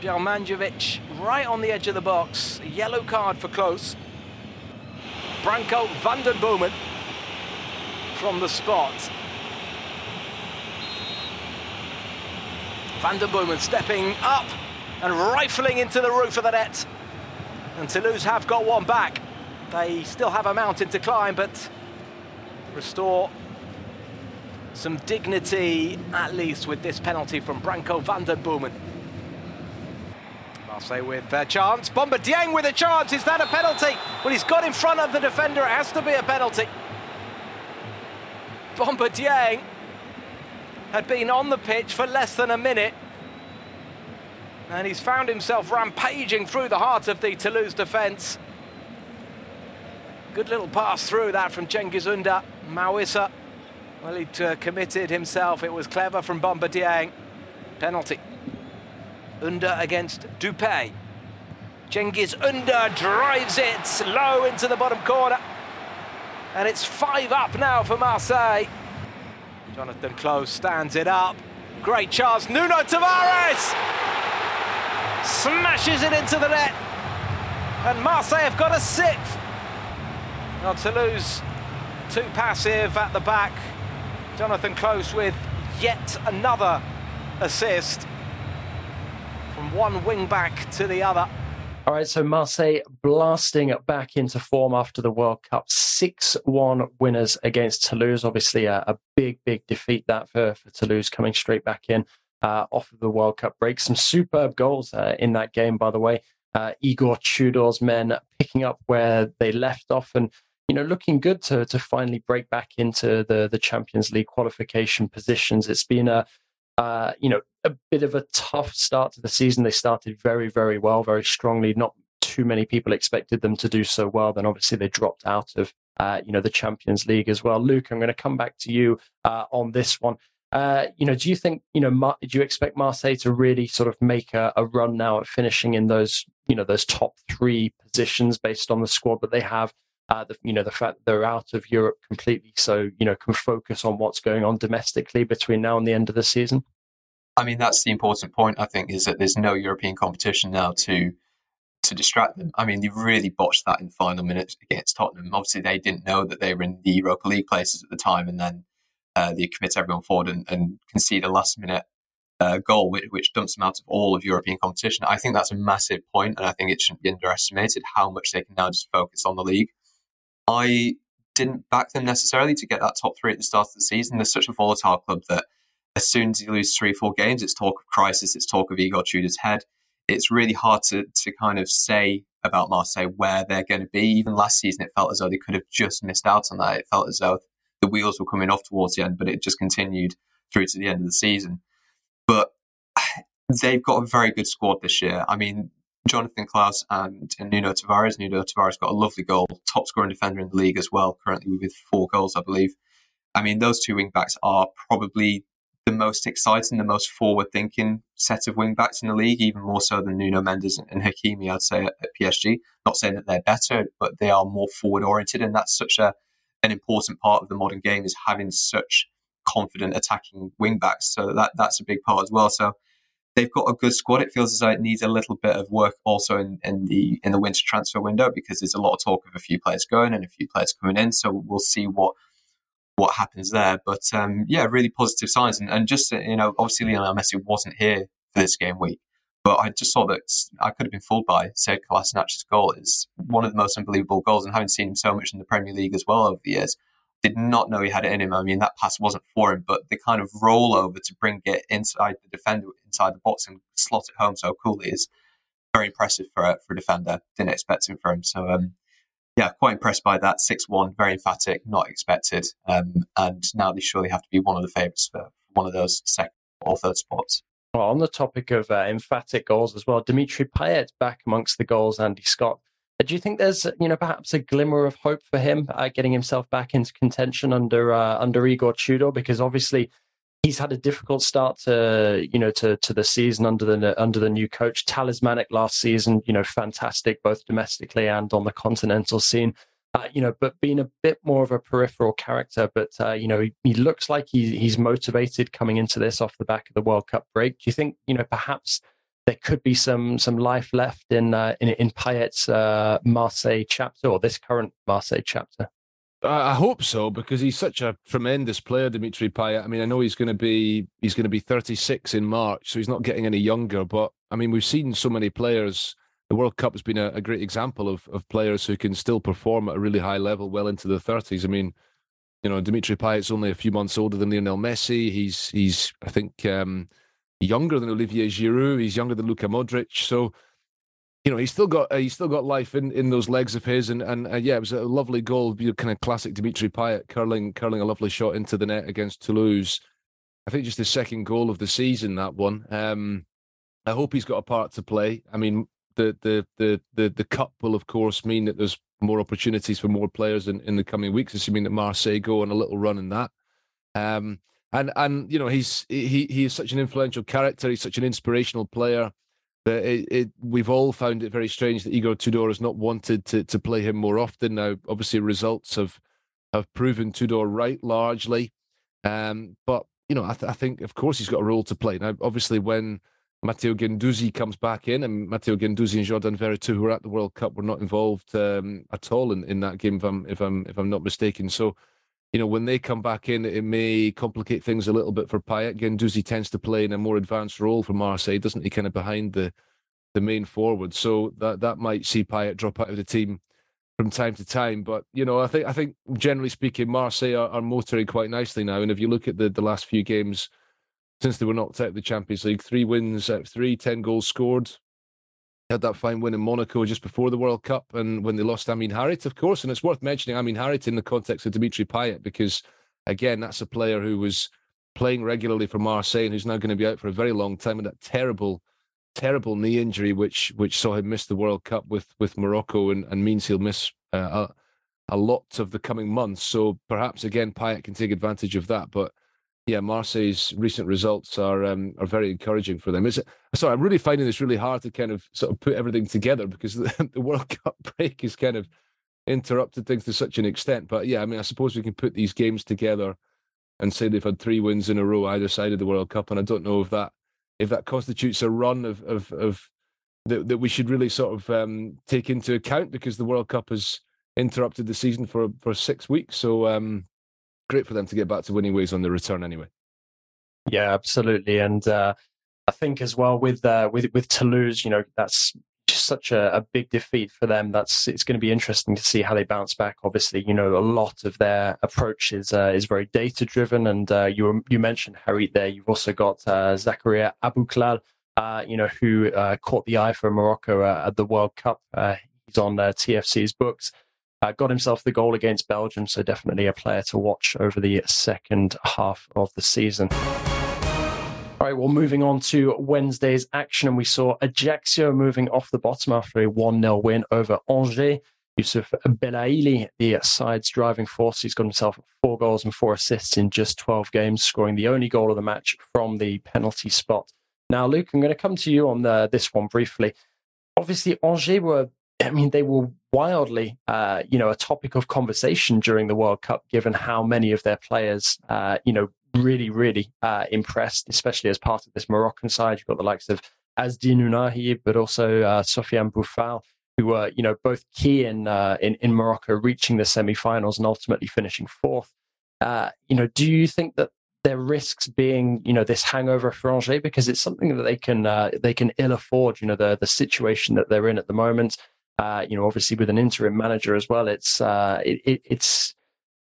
Birmancevic right on the edge of the box. A yellow card for Clauss. Branco van den Boomen from the spot. Van den Boomen stepping up and rifling into the roof of the net. And Toulouse have got one back. They still have a mountain to climb, but restore some dignity, at least, with this penalty from Branco van den Boomen. Marseille with a chance. Bamba Dieng with a chance. Is that a penalty? Well, he's got in front of the defender. It has to be a penalty. Bamba Dieng had been on the pitch for less than a minute. And he's found himself rampaging through the heart of the Toulouse defence. Good little pass through that from Cengiz Under. Mawissa, well, he'd uh, committed himself. It was clever from Bamba Dieng. Penalty. Under against Dupé. Cengiz Under drives it low into the bottom corner. And it's five up now for Marseille. Jonathan Clauss stands it up. Great chance. Nuno Tavares smashes it into the net. And Marseille have got a sixth. Not Toulouse too passive at the back. Jonathan Clauss with yet another assist from one wing back to the other. All right, so Marseille blasting back into form after the World Cup. 6 1 winners against Toulouse. Obviously, a, a, big, big defeat that for, for Toulouse coming straight back in uh, off of the World Cup break. Some superb goals uh, in that game, by the way. Uh, Igor Tudor's men picking up where they left off and you know, looking good to to finally break back into the the Champions League qualification positions. It's been a uh, you know a bit of a tough start to the season. They started very very well, very strongly. Not too many people expected them to do so well. Then obviously they dropped out of uh, you know the Champions League as well. Luke, I'm going to come back to you uh, on this one. Uh, you know, do you think you know? Mar- do you expect Marseille to really sort of make a, a, run now at finishing in those you know those top three positions based on the squad that they have? Uh, the, you know the fact they're out of Europe completely, so you know can focus on what's going on domestically between now and the end of the season. I mean, that's the important point. I think is that there's no European competition now to to distract them. I mean, they really botched that in final minutes against Tottenham. Obviously, they didn't know that they were in the Europa League places at the time, and then uh, they commit everyone forward and, and concede a last minute uh, goal, which, which, dumps them out of all of European competition. I think that's a massive point, and I think it shouldn't be underestimated how much they can now just focus on the league. I didn't back them necessarily to get that top three at the start of the season. They're such a volatile club that as soon as you lose three, four games, it's talk of crisis, it's talk of Igor Tudor's head. It's really hard to, to kind of say about Marseille where they're going to be. Even last season, it felt as though they could have just missed out on that. It felt as though the wheels were coming off towards the end, but it just continued through to the end of the season. But they've got a very good squad this year. I mean, Jonathan Clauss and, and Nuno Tavares. Nuno Tavares got a lovely goal, top scoring defender in the league as well, currently with four goals, I believe. I mean, those two wing backs are probably the most exciting, the most forward thinking set of wing backs in the league, even more so than Nuno Mendes and Hakimi, I'd say, at, at PSG. Not saying that they're better, but they are more forward oriented. And that's such a an important part of the modern game is having such confident attacking wing backs. So that that's a big part as well. So they've got a good squad. It feels as though it needs a little bit of work also in, in the in the winter transfer window because there's a lot of talk of a few players going and a few players coming in. So we'll see what what happens there. But um, yeah, really positive signs. And, and just you know, obviously Lionel Messi wasn't here for this game week, but I just saw that I could have been fooled by Sead Kolasinac's goal. It's one of the most unbelievable goals, and having seen him so much in the Premier League as well over the years, did not know he had it in him. I mean, that pass wasn't for him, but the kind of rollover to bring it inside the defender, inside the box, and slot it home so coolly is very impressive for a, for a defender. Didn't expect him for him. So, um, yeah, quite impressed by that. 6 1, very emphatic, not expected. Um, and now they surely have to be one of the favourites for one of those second or third spots. Well, on the topic of uh, emphatic goals as well, Dimitri Payet back amongst the goals, Andy Scott. Do you think there's, you know, perhaps a glimmer of hope for him uh, getting himself back into contention under uh, under Igor Tudor? Because obviously he's had a difficult start to, you know, to to the season under the under the new coach. Talismanic last season, you know, fantastic both domestically and on the continental scene uh, you know, but being a bit more of a peripheral character. But uh, you know, he, he, looks like he, he's motivated coming into this off the back of the World Cup break. Do you think you know perhaps there could be some some life left in uh, in, in Payet's uh, Marseille chapter or this current Marseille chapter? I hope so because he's such a tremendous player, Dimitri Payet. I mean, I know he's going to be he's going to be 36 in March, so he's not getting any younger. But I mean, we've seen so many players the World Cup has been a, a, great example of of players who can still perform at a really high level well into the 30s. I mean, you know, Dimitri Payet's only a few months older than Lionel Messi. He's he's I think um, younger than Olivier Giroud. He's younger than Luka Modric. So, you know, he's still got uh, he's still got life in, in those legs of his. And and uh, yeah, it was a lovely goal, kind of classic Dimitri Payet curling curling a lovely shot into the net against Toulouse. I think just his second goal of the season. That one. Um, I hope he's got a part to play. I mean, the the the the the cup will of course mean that there's more opportunities for more players in, in the coming weeks, assuming that Marseille go on a little run in that. Um, and and you know he's he he is such an influential character. He's such an inspirational player. That it, it, we've all found it very strange that Igor Tudor has not wanted to to play him more often. Now, obviously, results have have proven Tudor right largely. Um, but you know, I, th- I think of course he's got a role to play. Now, obviously, when Matteo Guendouzi comes back in, and Matteo Guendouzi and Jordan Veretout, who were at the World Cup, were not involved um, at all in, in that game, if I'm if I'm if I'm not mistaken. So, you know, when they come back in, it may complicate things a little bit for Payet. Guendouzi tends to play in a more advanced role for Marseille, doesn't he? Kind of behind the the main forward, so that that might see Payet drop out of the team from time to time. But you know, I think I think generally speaking, Marseille are, are motoring quite nicely now. And if you look at the the last few games since they were knocked out of the Champions League. Three wins out of three, 10 goals scored. Had that fine win in Monaco just before the World Cup and when they lost Amin Harit, of course. And it's worth mentioning Amin Harit in the context of Dimitri Payet because, again, that's a player who was playing regularly for Marseille and who's now going to be out for a very long time with that terrible, terrible knee injury, which which saw him miss the World Cup with with Morocco and, and means he'll miss uh, a, a lot of the coming months. So perhaps again Payet can take advantage of that. But yeah, Marseille's recent results are um, are very encouraging for them. Is it? Sorry, I'm really finding this really hard to kind of sort of put everything together because the, the World Cup break is kind of interrupted things to such an extent. But yeah, I mean, I suppose we can put these games together and say they've had three wins in a row either side of the World Cup, and I don't know if that if that constitutes a run of of, of that, that we should really sort of um, take into account because the World Cup has interrupted the season for for six weeks. So um, great for them to get back to winning ways on the return anyway. Yeah, absolutely. And uh, I think as well with uh, with with Toulouse, you know, that's just such a, a, big defeat for them. That's it's going to be interesting to see how they bounce back. Obviously, you know, a lot of their approach is uh, is very data driven. And uh, you you mentioned Harit there. You've also got uh, Zakaria Aboukhlal, uh, you know, who uh, caught the eye for Morocco uh, at the World Cup. he's on TFC's books. Uh, got himself the goal against Belgium, so definitely a player to watch over the second half of the season. All right, well, moving on to Wednesday's action, and we saw Ajaccio moving off the bottom after a 1 0 win over Angers. Youcef Belaili, the side's driving force, he's got himself four goals and four assists in just 12 games, scoring the only goal of the match from the penalty spot. Now, Luke, I'm going to come to you on the, this one briefly. Obviously, Angers were I mean, they were wildly, uh, you know, a topic of conversation during the World Cup, given how many of their players, uh, you know, really, really uh, impressed, especially as part of this Moroccan side. You've got the likes of Azzedine Ounahi, but also uh, Sofiane Boufal, who were, you know, both key in, uh, in, in Morocco reaching the semi-finals and ultimately finishing fourth. Uh, you know, do you think that there risks being, you know, this hangover for Angers because it's something that they can uh, they can ill afford. You know, the the situation that they're in at the moment. Uh, you know, obviously with an interim manager as well, it's uh, it, it, it's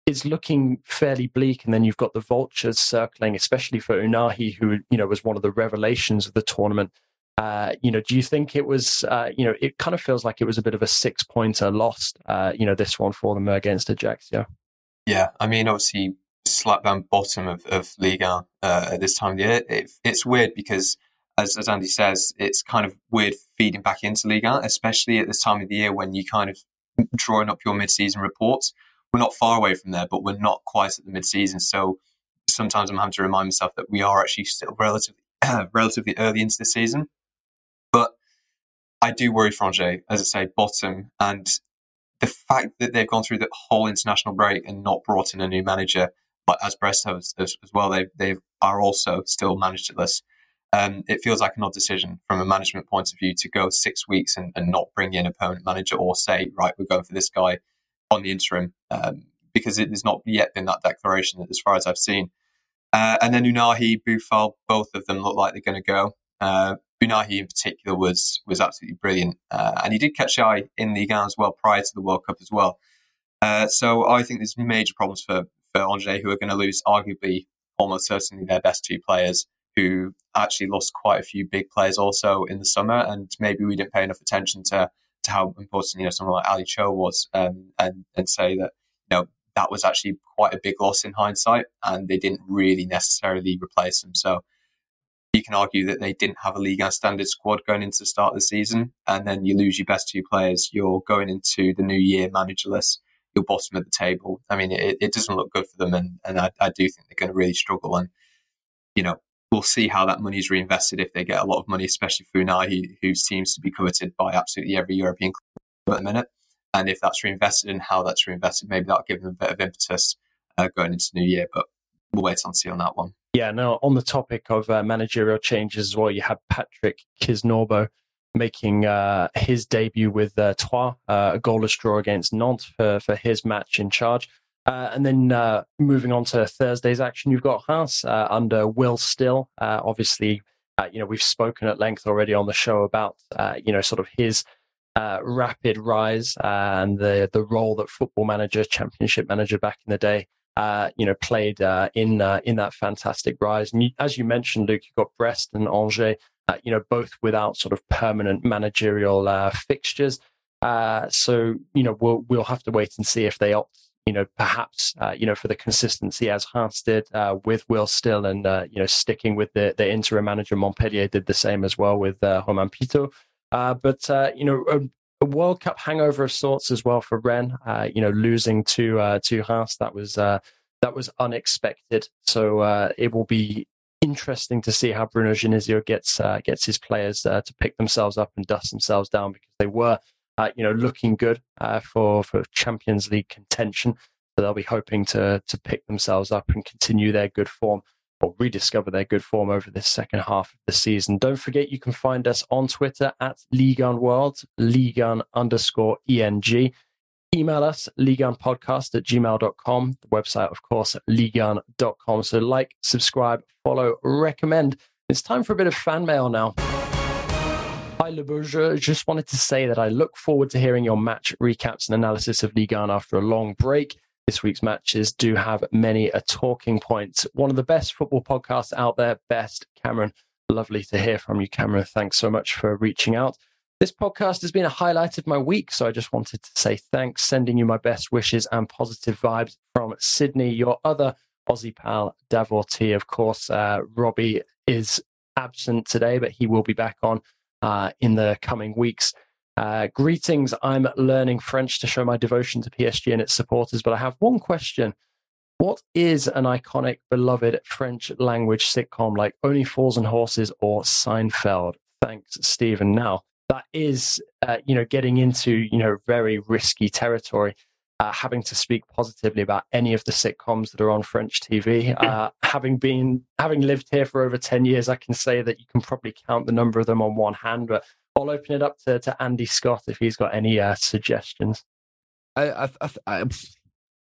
it's looking fairly bleak. And then you've got the vultures circling, especially for Ounahi, who you know was one of the revelations of the tournament. Uh, you know, do you think it was, uh, you know, it kind of feels like it was a bit of a six pointer lost, uh, you know, this one for them against Ajaccio? Yeah, I mean, obviously, slap down bottom of, of Liga at this time of year. It, it's weird because, as, as Andy says, it's kind of weird feeding back into Liga, especially at this time of the year when you kind of drawing up your mid-season reports. We're not far away from there, but we're not quite at the mid-season. So sometimes I'm having to remind myself that we are actually still relatively relatively early into the season. But I do worry for Angers, as I say, bottom. And the fact that they've gone through the whole international break and not brought in a new manager, but as Brest has as, as well, they they are also still managerless. Um, it feels like an odd decision from a management point of view to go six weeks and, and not bring in a permanent manager or say, right, we're going for this guy on the interim, um, because it has not yet been that declaration as far as I've seen. Uh, and then Ounahi, Boufal, both of them look like they're going to go. Uh, Ounahi in particular was was absolutely brilliant, uh, and he did catch the eye in the game as well prior to the World Cup as well. Uh, so I think there's major problems for for Angers, who are going to lose arguably almost certainly their best two players, who actually lost quite a few big players also in the summer, and maybe we didn't pay enough attention to to how important you know someone like Ali Cho was, um, and and say that you know that was actually quite a big loss in hindsight, and they didn't really necessarily replace him. So you can argue that they didn't have a league standard squad going into the start of the season, and then you lose your best two players. You're going into the new year managerless. You're bottom of the table. I mean, it, it doesn't look good for them, and, and I, I do think they're going to really struggle. And you know, we'll see how that money is reinvested if they get a lot of money, especially for Ounahi, who seems to be coveted by absolutely every European club at the minute. And if that's reinvested and how that's reinvested, maybe that'll give them a bit of impetus uh, going into the new year. But we'll wait and see on that one. Yeah, now on the topic of uh, managerial changes as well, you had Patrick Kisnorbo making uh, his debut with uh, Troyes, uh, a goalless draw against Nantes for, for his match in charge. Uh, and then uh, moving on to Thursday's action, you've got Reims uh, under Will Still. Uh, obviously, uh, you know we've spoken at length already on the show about uh, you know sort of his rapid rise and the the role that Football Manager, Championship Manager back in the day, you know played in in that fantastic rise. And you, as you mentioned, Luke, you've got Brest and Angers, you know both without sort of permanent managerial fixtures. so you know we'll we'll have to wait and see if they opt you know, perhaps, uh, you know, for the consistency as Reims did uh, with Will Still and, uh, you know, sticking with the, the interim manager, Montpellier did the same as well with uh, Romain Pitau. Uh, but, uh, you know, a, World Cup hangover of sorts as well for Rennes, uh, you know, losing to, to Reims, that was, that was unexpected. So it will be interesting to see how Bruno Genesio gets, gets his players to pick themselves up and dust themselves down because they were uh, you know, looking good uh, for for Champions League contention. So they'll be hoping to to pick themselves up and continue their good form or rediscover their good form over this second half of the season. Don't forget you can find us on Twitter at Ligue World, Ligue underscore ENG. Email us, Podcast at gmail.com. The website, of course, ligue1.com. So like, subscribe, follow, recommend. It's time for a bit of fan mail now. Hi, Le Bourgeois. Just wanted to say that I look forward to hearing your match recaps and analysis of Ligue 1 after a long break. This week's matches do have many a talking point. One of the best football podcasts out there, best. Cameron, lovely to hear from you, Cameron. Thanks so much for reaching out. This podcast has been a highlight of my week, so I just wanted to say thanks, sending you my best wishes and positive vibes from Sydney, your other Aussie pal, Davor T. Of course, uh, Robbie is absent today, but he will be back on uh, in the coming weeks. Uh, greetings. I'm learning French to show my devotion to PSG and its supporters, but I have one question. What is an iconic, beloved French language sitcom like Only Fools and Horses or Seinfeld? Thanks, Stephen. Now, that is, uh, you know, getting into, you know, very risky territory. Uh, having to speak positively about any of the sitcoms that are on French TV. Uh, having been having lived here for over ten years, I can say that you can probably count the number of them on one hand. But I'll open it up to, to Andy Scott if he's got any uh, suggestions. I, I, I,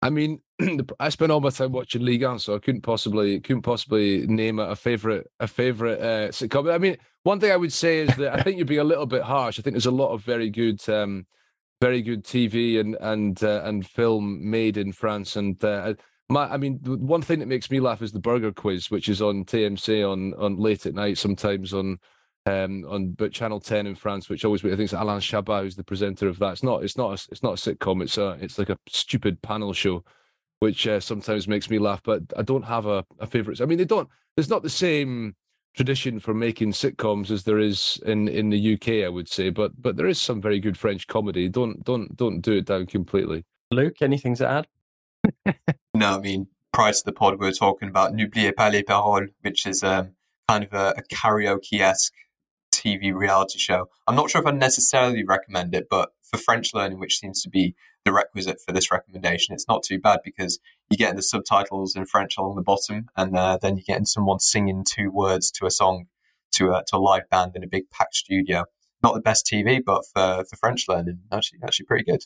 I mean, I spent all my time watching Ligue 1, so I couldn't possibly couldn't possibly name a favorite a favorite uh, sitcom. I mean, one thing I would say is that I think you'd be a little bit harsh. I think there's a lot of very good, um, very good TV and and uh, and film made in France. And uh, my, I mean, one thing that makes me laugh is the Burger Quiz, which is on TMC on on late at night, sometimes on um, on but Channel Ten in France, which always I think it's Alain Chabat who's the presenter of that. It's not it's not a, it's not a sitcom. It's a it's like a stupid panel show, which uh, sometimes makes me laugh. But I don't have a, a favorite. I mean, they don't. It's not the same tradition for making sitcoms as there is in in the UK. I would say, but but there is some very good French comedy. Don't don't don't do it down completely. Luke, anything to add? no, I mean prior to the pod, we were talking about N'oubliez pas les paroles, which is um, kind of a, a karaoke esque TV reality show. I'm not sure if I necessarily recommend it, but for French learning, which seems to be the requisite for this recommendation, it's not too bad because you get the subtitles in French along the bottom, and uh, then you get someone singing two words to a song to a, to a live band in a big packed studio. Not the best TV, but for, for French learning, actually, actually pretty good.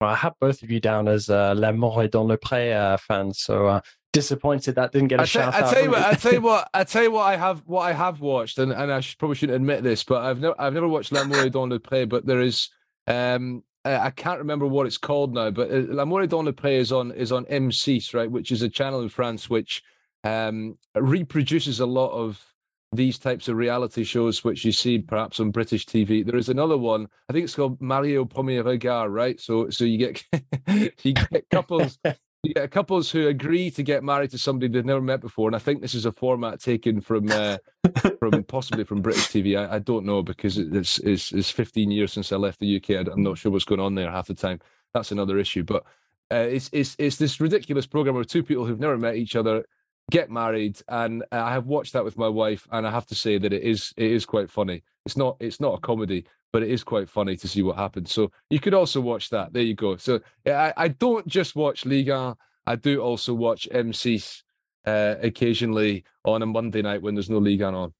Well, I have both of you down as uh, L'amour est dans le pré uh, fans, so uh, disappointed that didn't get a I shout I tell you what, I tell you what, I tell you what, I have what I have watched, and, and I should, probably shouldn't admit this, but I've never I've never watched L'amour dans le pré, but there is um I can't remember what it's called now, but uh, dans le pré is on is on M6, right, which is a channel in France which um reproduces a lot of these types of reality shows which you see perhaps on British TV. There is another one, I think it's called Mariés au Premier Regard, right? So so you get you get couples you get couples who agree to get married to somebody they've never met before, and I think this is a format taken from uh, from possibly from British TV. I, I don't know because it's, it's, it's 15 years since I left the UK. I'm not sure what's going on there half the time. That's another issue, but uh, it's it's it's this ridiculous program where two people who've never met each other get married, and uh, I have watched that with my wife, and I have to say that it is it is quite funny. It's not it's not a comedy, but it is quite funny to see what happens. So you could also watch that. There you go. So I, I don't just watch Liga. I do also watch M6 uh, occasionally on a Monday night when there's no Liga on.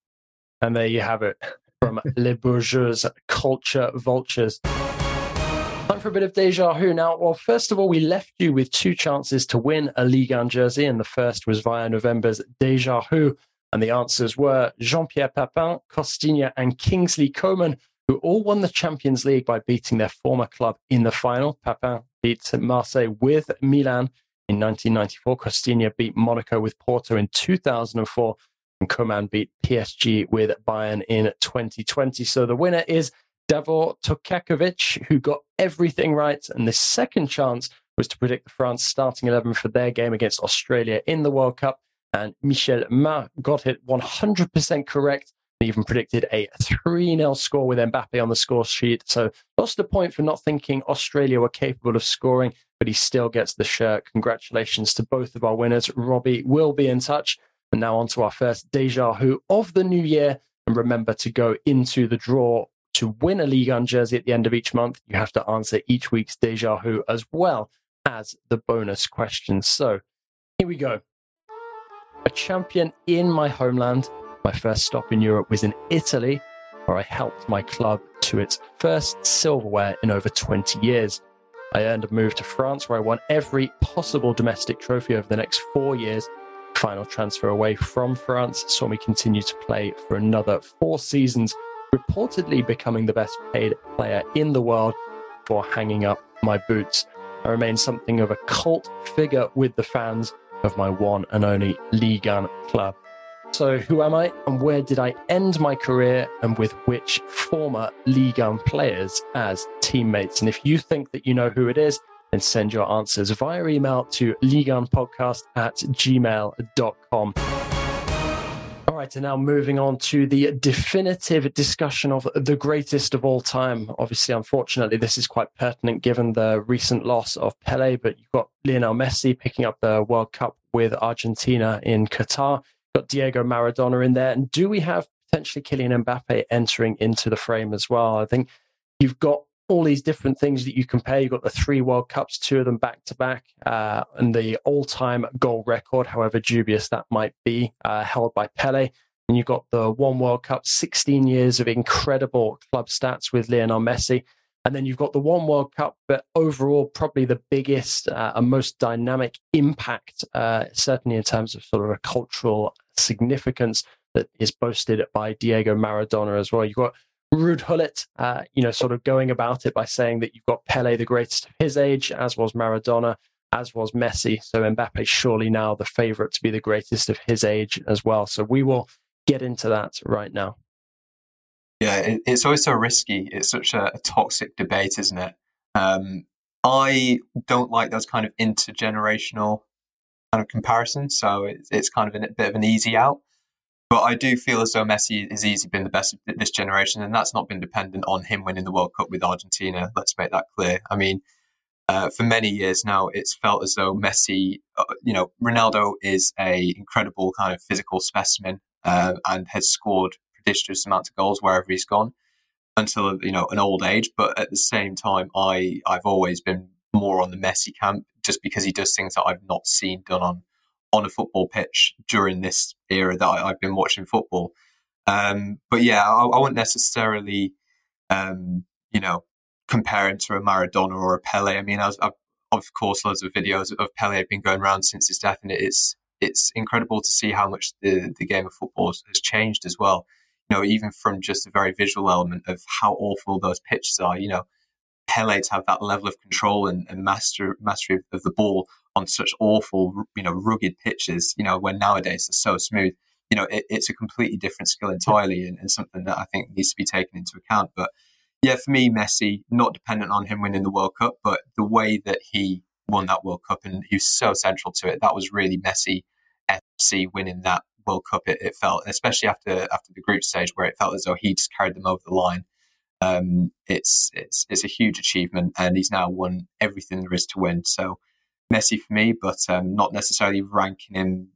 And there you have it from Le Bourgeois Culture Vultures. Time for a bit of Déjà Who now. Well, first of all, we left you with two chances to win a Ligue 1 jersey, and the first was via November's Déjà Who. And the answers were Jean Pierre Papin, Costinha, and Kingsley Coman who all won the Champions League by beating their former club in the final. Papin beat Marseille with Milan in 1994. Costinha beat Monaco with Porto in 2004. And Coman beat PSG with Bayern in 2020. So the winner is Davor Tokakovic, who got everything right. And the second chance was to predict the France starting 11 for their game against Australia in the World Cup. And Michel Ma got it 100% correct even predicted a 3 0 score with Mbappe on the score sheet. So lost a point for not thinking Australia were capable of scoring, but he still gets the shirt. Congratulations to both of our winners. Robbie will be in touch. And now on to our first Déjà Who of the new year. And remember to go into the draw to win a Ligue 1 jersey at the end of each month. You have to answer each week's Déjà Who as well as the bonus questions. So here we go. A champion in my homeland my first stop in Europe was in Italy, where I helped my club to its first silverware in over 20 years. I earned a move to France, where I won every possible domestic trophy over the next four years. Final transfer away from France saw me continue to play for another four seasons, reportedly becoming the best paid player in the world before hanging up my boots. I remain something of a cult figure with the fans of my one and only Ligue 1 club. So, who am I and where did I end my career and with which former Ligue 1 players as teammates? And if you think that you know who it is, then send your answers via email to Podcast at gmail.com. All right, and now moving on to the definitive discussion of the greatest of all time. Obviously, unfortunately, this is quite pertinent given the recent loss of Pele, but you've got Lionel Messi picking up the World Cup with Argentina in Qatar got Diego Maradona in there. And do we have potentially Kylian Mbappe entering into the frame as well? I think you've got all these different things that you compare. You've got the three World Cups, two of them back to back, uh, and the all time goal record, however dubious that might be, uh, held by Pele. And you've got the one World Cup, 16 years of incredible club stats with Lionel Messi. And then you've got the one World Cup, but overall, probably the biggest uh, and most dynamic impact, uh, certainly in terms of sort of a cultural significance that is boasted by Diego Maradona as well. You've got Ruud Gullit, uh, you know, sort of going about it by saying that you've got Pele, the greatest of his age, as was Maradona, as was Messi. So Mbappe surely now the favourite to be the greatest of his age as well. So we will get into that right now. Yeah, it, it's always so risky. It's such a, toxic debate, isn't it? Um, I don't like those kind of intergenerational kind of comparisons. So it's kind of a bit of an easy out. But I do feel as though Messi has easily been the best of this generation, and that's not been dependent on him winning the World Cup with Argentina. Let's make that clear. I mean, uh, for many years now, it's felt as though Messi, uh, you know, Ronaldo is a incredible kind of physical specimen uh, and has scored prodigious amounts of goals wherever he's gone until you know an old age. But at the same time, I I've always been more on the Messi camp just because he does things that I've not seen done on on a football pitch during this era that I, have been watching football. Um, but yeah, I, I wouldn't necessarily, um, you know, compare him to a Maradona or a Pele. I mean, I was, I've, of course, loads of videos of Pele have been going around since his death, and it's it's incredible to see how much the, the game of football has changed as well. You know, even from just a very visual element of how awful those pitches are. You know, Pele to have that level of control and, and master mastery of the ball on such awful, you know, rugged pitches, you know, when nowadays they're so smooth, you know, it, it's a completely different skill entirely and, and, something that I think needs to be taken into account. But yeah, for me, Messi, not dependent on him winning the World Cup, but the way that he won that World Cup and he was so central to it, that was really Messi FC winning that World Cup. It, it felt, especially after after the group stage where it felt as though he just carried them over the line. Um, it's it's it's a huge achievement, and he's now won everything there is to win. So Messi for me, but um, not necessarily ranking him,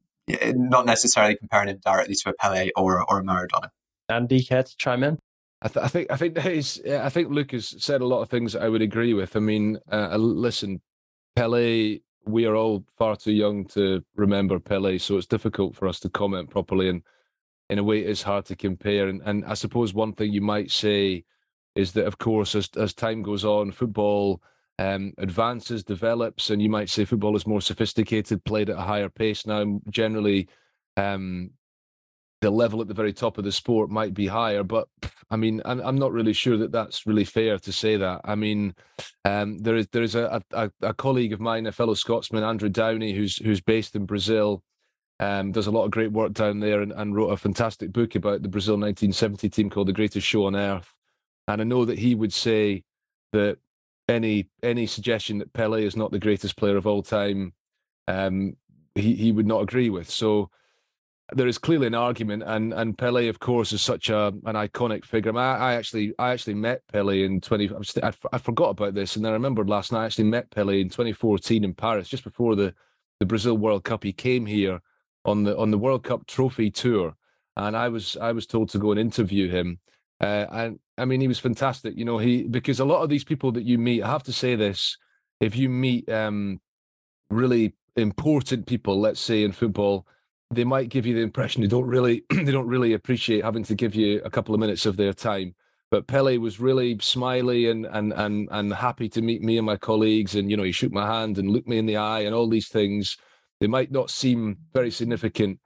not necessarily comparing him directly to a Pele or or a Maradona. Andy, care to chime in? I, th- I think I think is, I think Lucas said a lot of things that I would agree with. I mean, uh, listen, Pele. We are all far too young to remember Pele, so it's difficult for us to comment properly. And in a way, it's hard to compare. And, and I suppose one thing you might say is that, of course, as as time goes on, football um, advances, develops, and you might say football is more sophisticated, played at a higher pace now. Generally, um, the level at the very top of the sport might be higher, but I mean, I'm, not really sure that that's really fair to say that. I mean, um, there is there is a, a, a colleague of mine, a fellow Scotsman, Andrew Downey, who's who's based in Brazil. Um, does a lot of great work down there and, and wrote a fantastic book about the Brazil 1970 team called The Greatest Show on Earth. And I know that he would say that any any suggestion that Pele is not the greatest player of all time, um, he he would not agree with. So there is clearly an argument, and and Pele, of course, is such a an iconic figure. I, I actually I actually met Pele in twenty. I, I forgot about this, and then I remembered last night. I actually met Pele in twenty fourteen in Paris, just before the the Brazil World Cup. He came here on the on the World Cup trophy tour, and I was I was told to go and interview him. Uh, and I mean, he was fantastic. You know, he because a lot of these people that you meet, I have to say this: if you meet um, really important people, let's say in football, they might give you the impression they don't really they don't really appreciate having to give you a couple of minutes of their time. But Pele was really smiley and and and and happy to meet me and my colleagues, and you know, he shook my hand and looked me in the eye, and all these things. They might not seem very significant,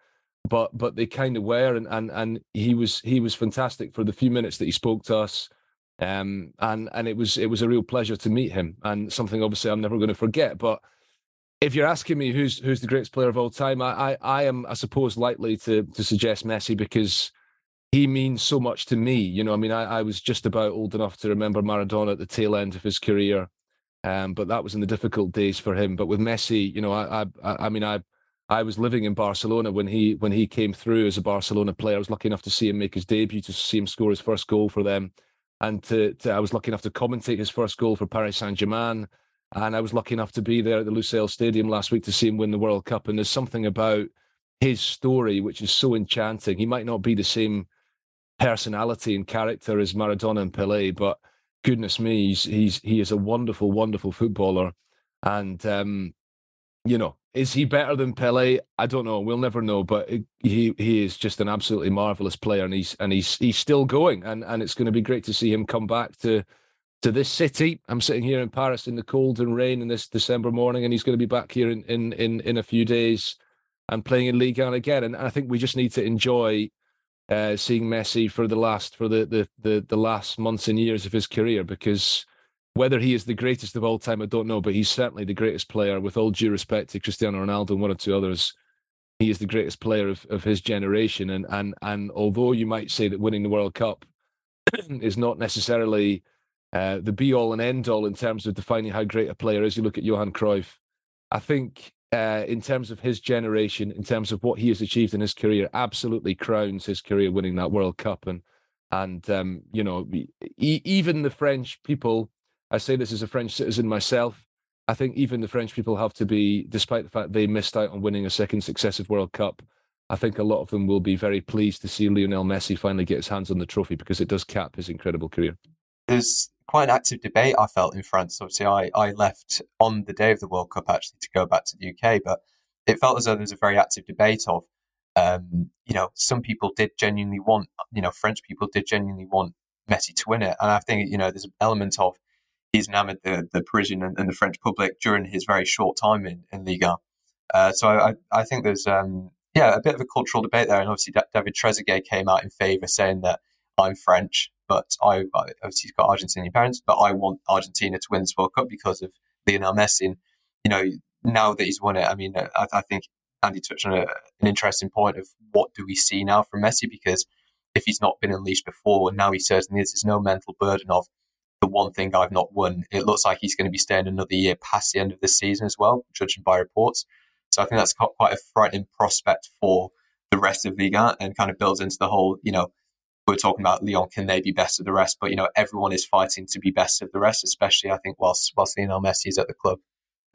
but but they kind of were, and and and he was he was fantastic for the few minutes that he spoke to us, um, and and it was it was a real pleasure to meet him, and something obviously I'm never going to forget. But if you're asking me who's who's the greatest player of all time, I I, I am I suppose likely to to suggest Messi because he means so much to me. You know, I mean, I, I was just about old enough to remember Maradona at the tail end of his career. Um, but that was in the difficult days for him. But with Messi, you know, I, I, I mean, I, I was living in Barcelona when he when he came through as a Barcelona player. I was lucky enough to see him make his debut, to see him score his first goal for them, and to, to I was lucky enough to commentate his first goal for Paris Saint Germain. And I was lucky enough to be there at the Lusail Stadium last week to see him win the World Cup. And there's something about his story which is so enchanting. He might not be the same personality and character as Maradona and Pele, but goodness me, he's he's he is a wonderful, wonderful footballer, and um, you know, is he better than Pele? I don't know. We'll never know. But he he is just an absolutely marvelous player, and he's and he's he's still going, and and it's going to be great to see him come back to to this city. I'm sitting here in Paris in the cold and rain in this December morning, and he's going to be back here in in in, in a few days and playing in Ligue 1 again. And I think we just need to enjoy uh, seeing Messi for the last for the, the the the last months and years of his career because whether he is the greatest of all time, I don't know, but he's certainly the greatest player. With all due respect to Cristiano Ronaldo and one or two others, he is the greatest player of, of his generation. And and and although you might say that winning the World Cup is not necessarily uh, the be all and end all in terms of defining how great a player is, you look at Johan Cruyff. I think uh, in terms of his generation, in terms of what he has achieved in his career, absolutely crowns his career winning that World Cup. And and um, you know, e- even the French people, I say this as a French citizen myself. I think even the French people have to be, despite the fact they missed out on winning a second successive World Cup. I think a lot of them will be very pleased to see Lionel Messi finally get his hands on the trophy because it does cap his incredible career. There's quite an active debate I felt in France. Obviously, I, I left on the day of the World Cup actually to go back to the UK, but it felt as though there was a very active debate of, um, you know, some people did genuinely want, you know, French people did genuinely want Messi to win it. And I think, you know, there's an element of he's enamored the, the Parisian and, and the French public during his very short time in, in Liga. Uh, so I, I think there's, um, yeah, a bit of a cultural debate there. And obviously, David Trezeguet came out in favour saying that I'm French but I obviously he's got Argentinian parents, but I want Argentina to win this World Cup because of Lionel Messi. And, you know, now that he's won it, I mean, I, I think Andy touched on a, an interesting point of what do we see now from Messi? Because if he's not been unleashed before, and now he certainly is, there's no mental burden of the one thing I've not won. It looks like he's going to be staying another year past the end of the season as well, judging by reports. So I think that's quite a frightening prospect for the rest of Liga and kind of builds into the whole, you know, we're talking about Lyon, can they be best of the rest? But you know, everyone is fighting to be best of the rest, especially I think whilst whilst Lionel Messi is at the club.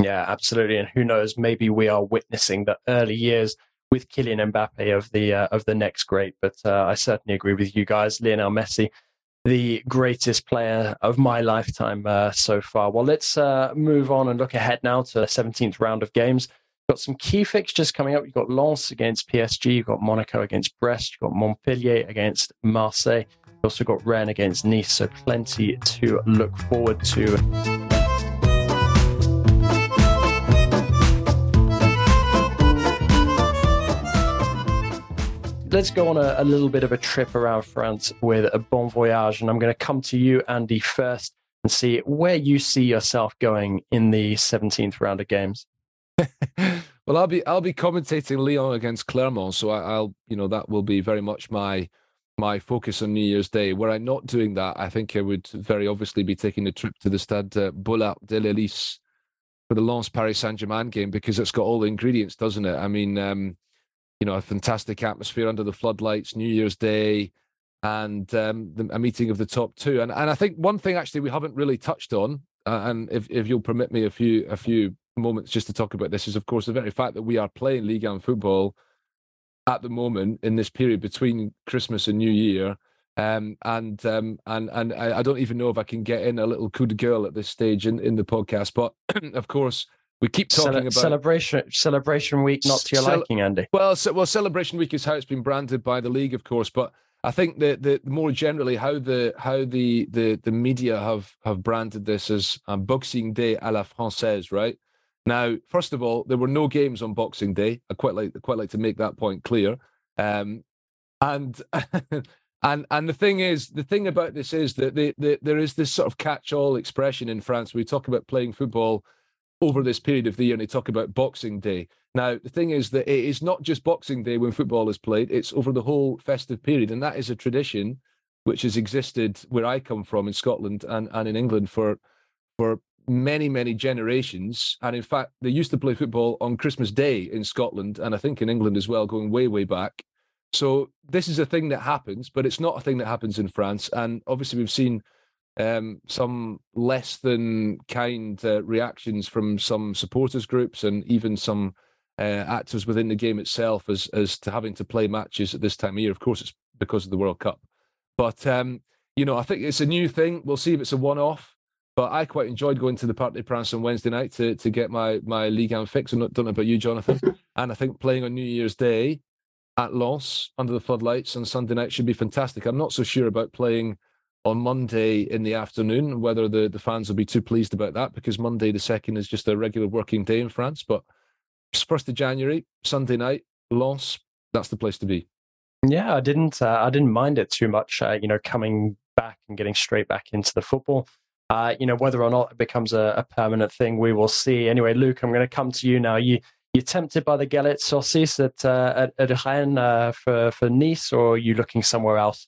Yeah, absolutely. And who knows? Maybe we are witnessing the early years with Kylian Mbappe of the uh, of the next great. But uh, I certainly agree with you guys. Lionel Messi, the greatest player of my lifetime uh, so far. Well, let's uh, move on and look ahead now to the 17th round of games got some key fixtures coming up. You've got Lens against PSG, you've got Monaco against Brest, you've got Montpellier against Marseille, you've also got Rennes against Nice. So plenty to look forward to. Let's go on a, a, little bit of a trip around France with a bon voyage. And I'm going to come to you, Andy, first and see where you see yourself going in the 17th round of games. well, I'll be I'll be commentating Lyon against Clermont, so I, will you know that will be very much my my focus on New Year's Day. Were I not doing that, I think I would very obviously be taking a trip to the Stade uh, Bollaert-Delelis for the Lens Paris Saint Germain game because it's got all the ingredients, doesn't it? I mean, um, you know, a fantastic atmosphere under the floodlights, New Year's Day, and um, the, a meeting of the top two. And and I think one thing actually we haven't really touched on, uh, and if if you'll permit me a few a few moments just to talk about this is, of course, the very fact that we are playing Ligue 1 football at the moment in this period between Christmas and New Year. Um, and um, and and I, I, don't even know if I can get in a little coup de gueule at this stage in, in the podcast. But of course, we keep talking Cele- about celebration celebration week, not to your cel- liking, Andy. Well, so, well, celebration week is how it's been branded by the league, of course. But I think that the more generally how the how the the the media have have branded this as um, Boxing Day à la française, right? Now, first of all, there were no games on Boxing Day. I quite like quite like to make that point clear. Um, and and and the thing is, the thing about this is that the, the, there is this sort of catch-all expression in France. We talk about playing football over this period of the year, and they talk about Boxing Day. Now, the thing is that it is not just Boxing Day when football is played; it's over the whole festive period, and that is a tradition which has existed where I come from in Scotland and, and in England for for many, many generations. And in fact, they used to play football on Christmas Day in Scotland, and I think in England as well, going way, way back. So this is a thing that happens, but it's not a thing that happens in France. And obviously, we've seen um, some less than kind uh, reactions from some supporters groups and even some uh, actors within the game itself as as to having to play matches at this time of year. Of course, it's because of the World Cup, but um, you know, I think it's a new thing. We'll see if it's a one-off. But I quite enjoyed going to the Parc Prance on Wednesday night to to get my my Ligue 1 fix. I don't know about you, Jonathan. and I think playing on New Year's Day at Lens under the floodlights on Sunday night should be fantastic. I'm not so sure about playing on Monday in the afternoon, whether the, the fans will be too pleased about that because Monday the second is just a regular working day in France. But first of January, Sunday night, Lens, that's the place to be. Yeah, I didn't. Uh, I didn't mind it too much. Uh, you know, coming back and getting straight back into the football. Uh, you know, whether or not it becomes a, a, permanent thing, we will see. Anyway, Luke, I'm going to come to you now. You you tempted by the Galette Saucisse at uh, at, at Rennes uh, for for Nice, or are you looking somewhere else?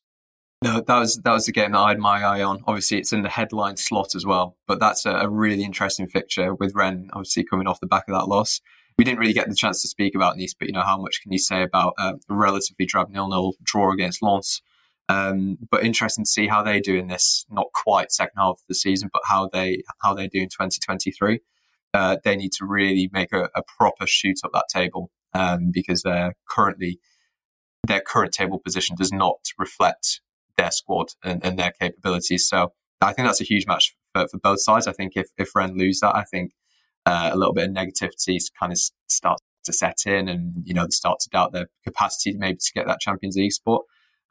No, that was that was the game that I had my eye on. Obviously, it's in the headline slot as well, but that's a, a really interesting fixture with Rennes obviously coming off the back of that loss. We didn't really get the chance to speak about Nice, but you know how much can you say about a relatively drab nil-nil draw against Lens? Um, but interesting to see how they do in this not quite second half of the season, but how they how they do in 2023. Uh, they need to really make a, a proper shoot up that table um, because they're currently their current table position does not reflect their squad and, and their capabilities. So I think that's a huge match for, for both sides. I think if if Rennes lose that, I think uh, a little bit of negativity kind of starts to set in, and you know they start to doubt their capacity maybe to get that Champions League spot.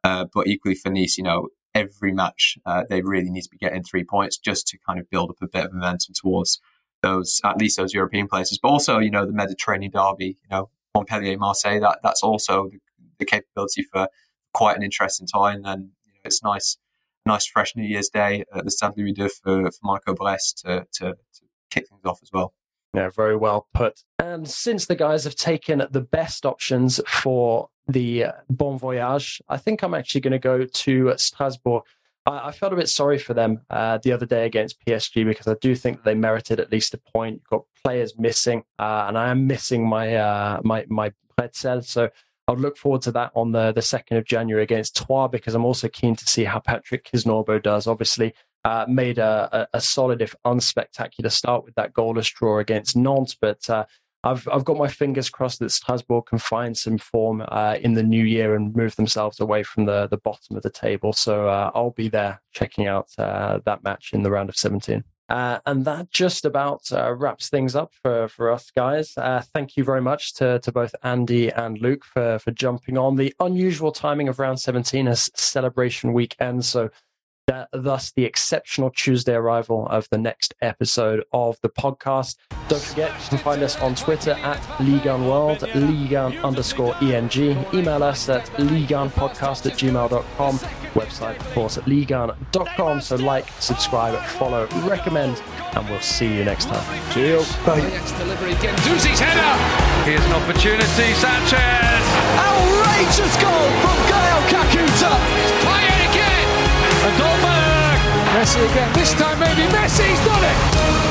Uh, but equally for Nice, you know, every match uh, they really need to be getting three points just to kind of build up a bit of momentum towards those at least those European places. But also, you know, the Mediterranean derby, you know, Montpellier, Marseille, that that's also the, the capability for quite an interesting time. And it's nice, nice fresh New Year's Day at the Stade Louis II for, for Monaco Brest to, to, to kick things off as well. Yeah, very well put. And since the guys have taken the best options for the Bon Voyage, I think I'm actually going to go to Strasbourg. I, I felt a bit sorry for them uh, the other day against PSG because I do think they merited at least a point. You've got players missing, uh, and I am missing my uh, my my Pretzel. So I'll look forward to that on the, the 2nd of January against Troyes because I'm also keen to see how Patrick Kisnorbo does. Obviously, uh, made a, a, a, solid, if unspectacular, start with that goalless draw against Nantes, but uh, I've I've got my fingers crossed that Strasbourg can find some form uh, in the new year and move themselves away from the the bottom of the table. So uh, I'll be there checking out uh, that match in the round of 17. Uh, and that just about uh, wraps things up for, for us guys. Uh, thank you very much to, to both Andy and Luke for, for jumping on the unusual timing of round 17 as celebration weekend. So that, thus the exceptional Tuesday arrival of the next episode of the podcast. Don't forget, you can find us on Twitter at Ligue1 World, Ligue1 underscore ENG. Email us at ligue1podcast at gmail.com. Website, of course, at ligue1.com. So like, subscribe, follow, recommend, and we'll see you next time. Cheers. Bye. Delivery, Guendouzi's header. Here's an opportunity, Sanchez. Outrageous goal from Gael Kakuta. Goldberg. Messi again. This time maybe Messi's done it.